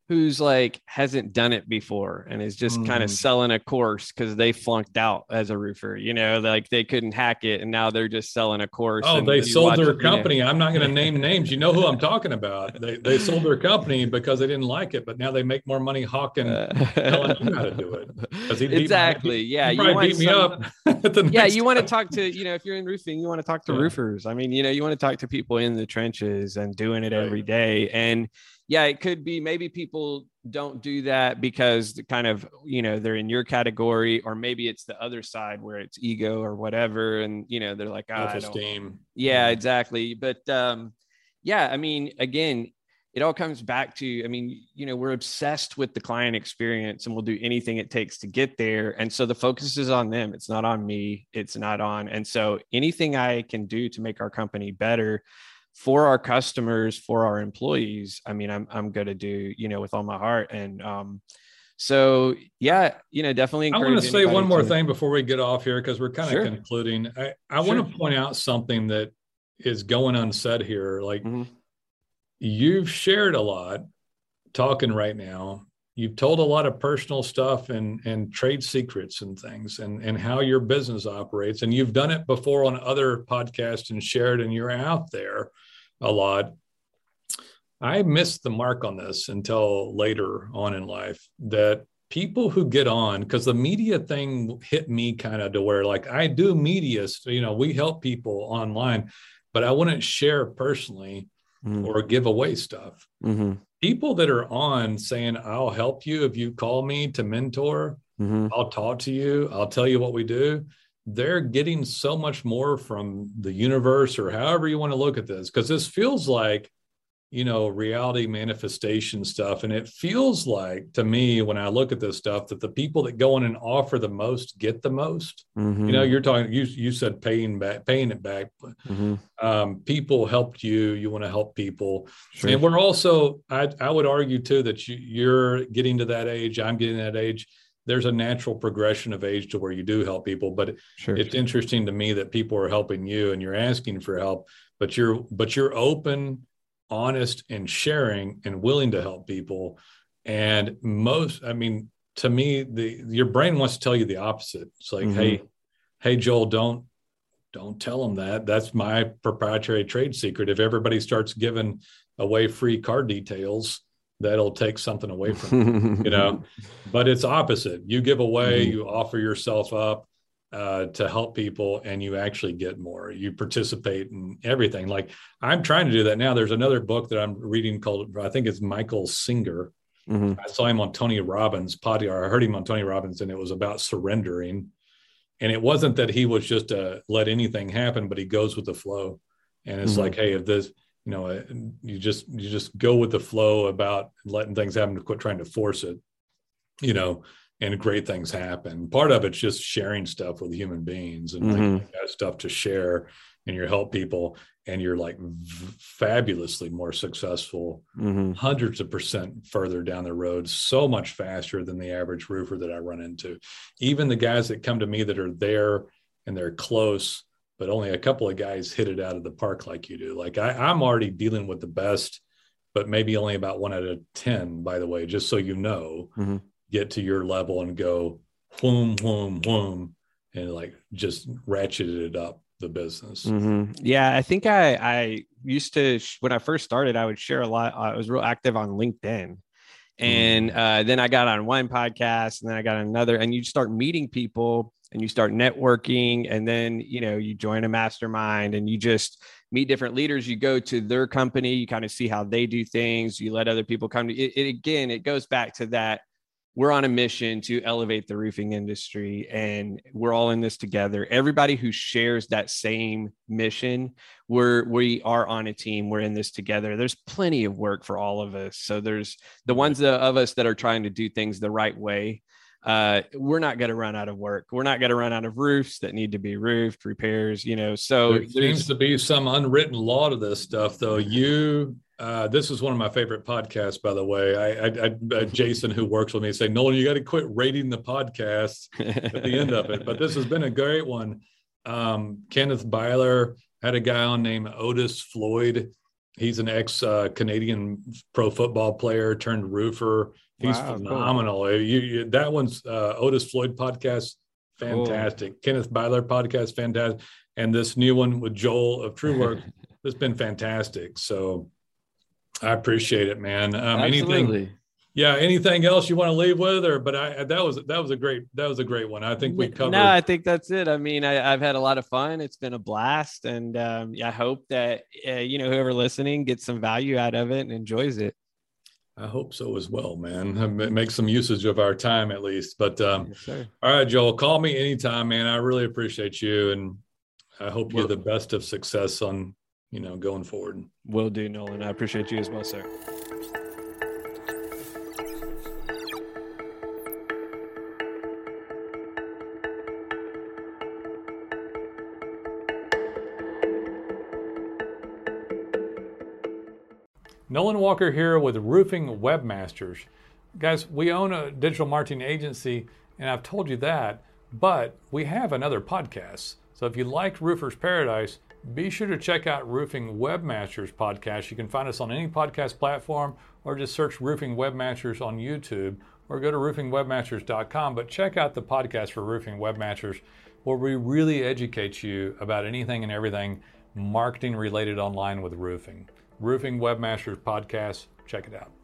B: who's like hasn't done it before and is just mm. kind of selling a course because they flunked out as a roofer you know like they couldn't hack it and now they're just selling a course
A: oh they sold their company you know. i'm not going to name names you know who i'm talking about they, they sold their company because they didn't like it but now they make more money hawking uh, telling you how to do it
B: exactly yeah
A: you want beat me up
B: yeah you want to talk to you know if you're in roofing you want to talk to yeah. roofers i mean you know you want to talk to people in the trenches and doing it right. every day and yeah, it could be maybe people don't do that because kind of, you know, they're in your category, or maybe it's the other side where it's ego or whatever. And, you know, they're like, oh,
A: esteem.
B: Yeah, exactly. But um, yeah, I mean, again, it all comes back to, I mean, you know, we're obsessed with the client experience and we'll do anything it takes to get there. And so the focus is on them. It's not on me. It's not on. And so anything I can do to make our company better for our customers, for our employees, I mean, I'm I'm going to do you know with all my heart, and um, so yeah, you know, definitely.
A: I want to say one more to... thing before we get off here because we're kind of sure. concluding. I I sure. want to point out something that is going unsaid here. Like mm-hmm. you've shared a lot talking right now. You've told a lot of personal stuff and and trade secrets and things and and how your business operates. And you've done it before on other podcasts and shared, and you're out there a lot. I missed the mark on this until later on in life that people who get on because the media thing hit me kind of to where like I do media, you know, we help people online, but I wouldn't share personally mm-hmm. or give away stuff. Mm-hmm. People that are on saying, I'll help you if you call me to mentor, mm-hmm. I'll talk to you, I'll tell you what we do they're getting so much more from the universe or however you want to look at this because this feels like you know reality manifestation stuff and it feels like to me when i look at this stuff that the people that go in and offer the most get the most mm-hmm. you know you're talking you you said paying back paying it back mm-hmm. um, people helped you you want to help people sure. and we're also I, I would argue too that you, you're getting to that age i'm getting that age there's a natural progression of age to where you do help people but sure. it's interesting to me that people are helping you and you're asking for help but you're but you're open honest and sharing and willing to help people and most i mean to me the your brain wants to tell you the opposite it's like mm-hmm. hey hey joel don't don't tell them that that's my proprietary trade secret if everybody starts giving away free car details that'll take something away from you, you know? But it's opposite. You give away mm-hmm. you offer yourself up uh, to help people and you actually get more. You participate in everything. Like i'm trying to do that now. There's another book that i'm reading called i think it's michael singer. Mm-hmm. i saw him on tony robbins podcast i heard him on tony robbins and it was about surrendering. And it wasn't that he was just uh, let anything happen but he goes with the flow and it's mm-hmm. like hey if this you know uh, you just you just go with the flow about letting things happen to quit trying to force it you know and great things happen part of it's just sharing stuff with human beings and mm-hmm. like stuff to share and you help people and you're like v- fabulously more successful mm-hmm. hundreds of percent further down the road so much faster than the average roofer that i run into even the guys that come to me that are there and they're close but only a couple of guys hit it out of the park like you do. Like I, I'm already dealing with the best, but maybe only about one out of 10, by the way, just so you know, mm-hmm. get to your level and go whoom, whoom, whoom, and like just ratcheted it up the business.
B: Mm-hmm. Yeah. I think I, I used to, when I first started, I would share a lot. I was real active on LinkedIn. And mm-hmm. uh, then I got on one podcast and then I got another, and you start meeting people and you start networking and then you know you join a mastermind and you just meet different leaders you go to their company you kind of see how they do things you let other people come to it, it again it goes back to that we're on a mission to elevate the roofing industry and we're all in this together everybody who shares that same mission we're we are on a team we're in this together there's plenty of work for all of us so there's the ones of us that are trying to do things the right way uh, we're not going to run out of work. We're not going to run out of roofs that need to be roofed, repairs, you know. So
A: there seems to be some unwritten law to this stuff, though. You, uh, this is one of my favorite podcasts, by the way. I, I, I uh, Jason, who works with me, say, Nolan, you got to quit rating the podcast at the end of it. But this has been a great one. Um, Kenneth Byler had a guy on named Otis Floyd he's an ex uh, Canadian pro football player turned roofer. He's wow, phenomenal. Cool. You, you, that one's uh, Otis Floyd podcast, fantastic. Cool. Kenneth Byler podcast, fantastic. And this new one with Joel of True Work has been fantastic. So I appreciate it, man. Um, anything, yeah. Anything else you want to leave with, or but I that was that was a great that was a great one. I think we covered.
B: No, I think that's it. I mean, I, have had a lot of fun. It's been a blast, and um, I hope that uh, you know whoever listening gets some value out of it and enjoys it.
A: I hope so as well, man. Make some usage of our time at least. But um, yes, all right, Joel, call me anytime, man. I really appreciate you, and I hope you're the best of success on you know, going forward.
B: Will do, Nolan. I appreciate you as well, sir.
A: Nolan Walker here with Roofing Webmasters. Guys, we own a digital marketing agency, and I've told you that, but we have another podcast. So if you like Roofers Paradise, be sure to check out Roofing Webmasters podcast. You can find us on any podcast platform or just search Roofing Webmasters on YouTube or go to roofingwebmasters.com. But check out the podcast for Roofing Webmasters where we really educate you about anything and everything marketing related online with roofing. Roofing Webmasters podcast, check it out.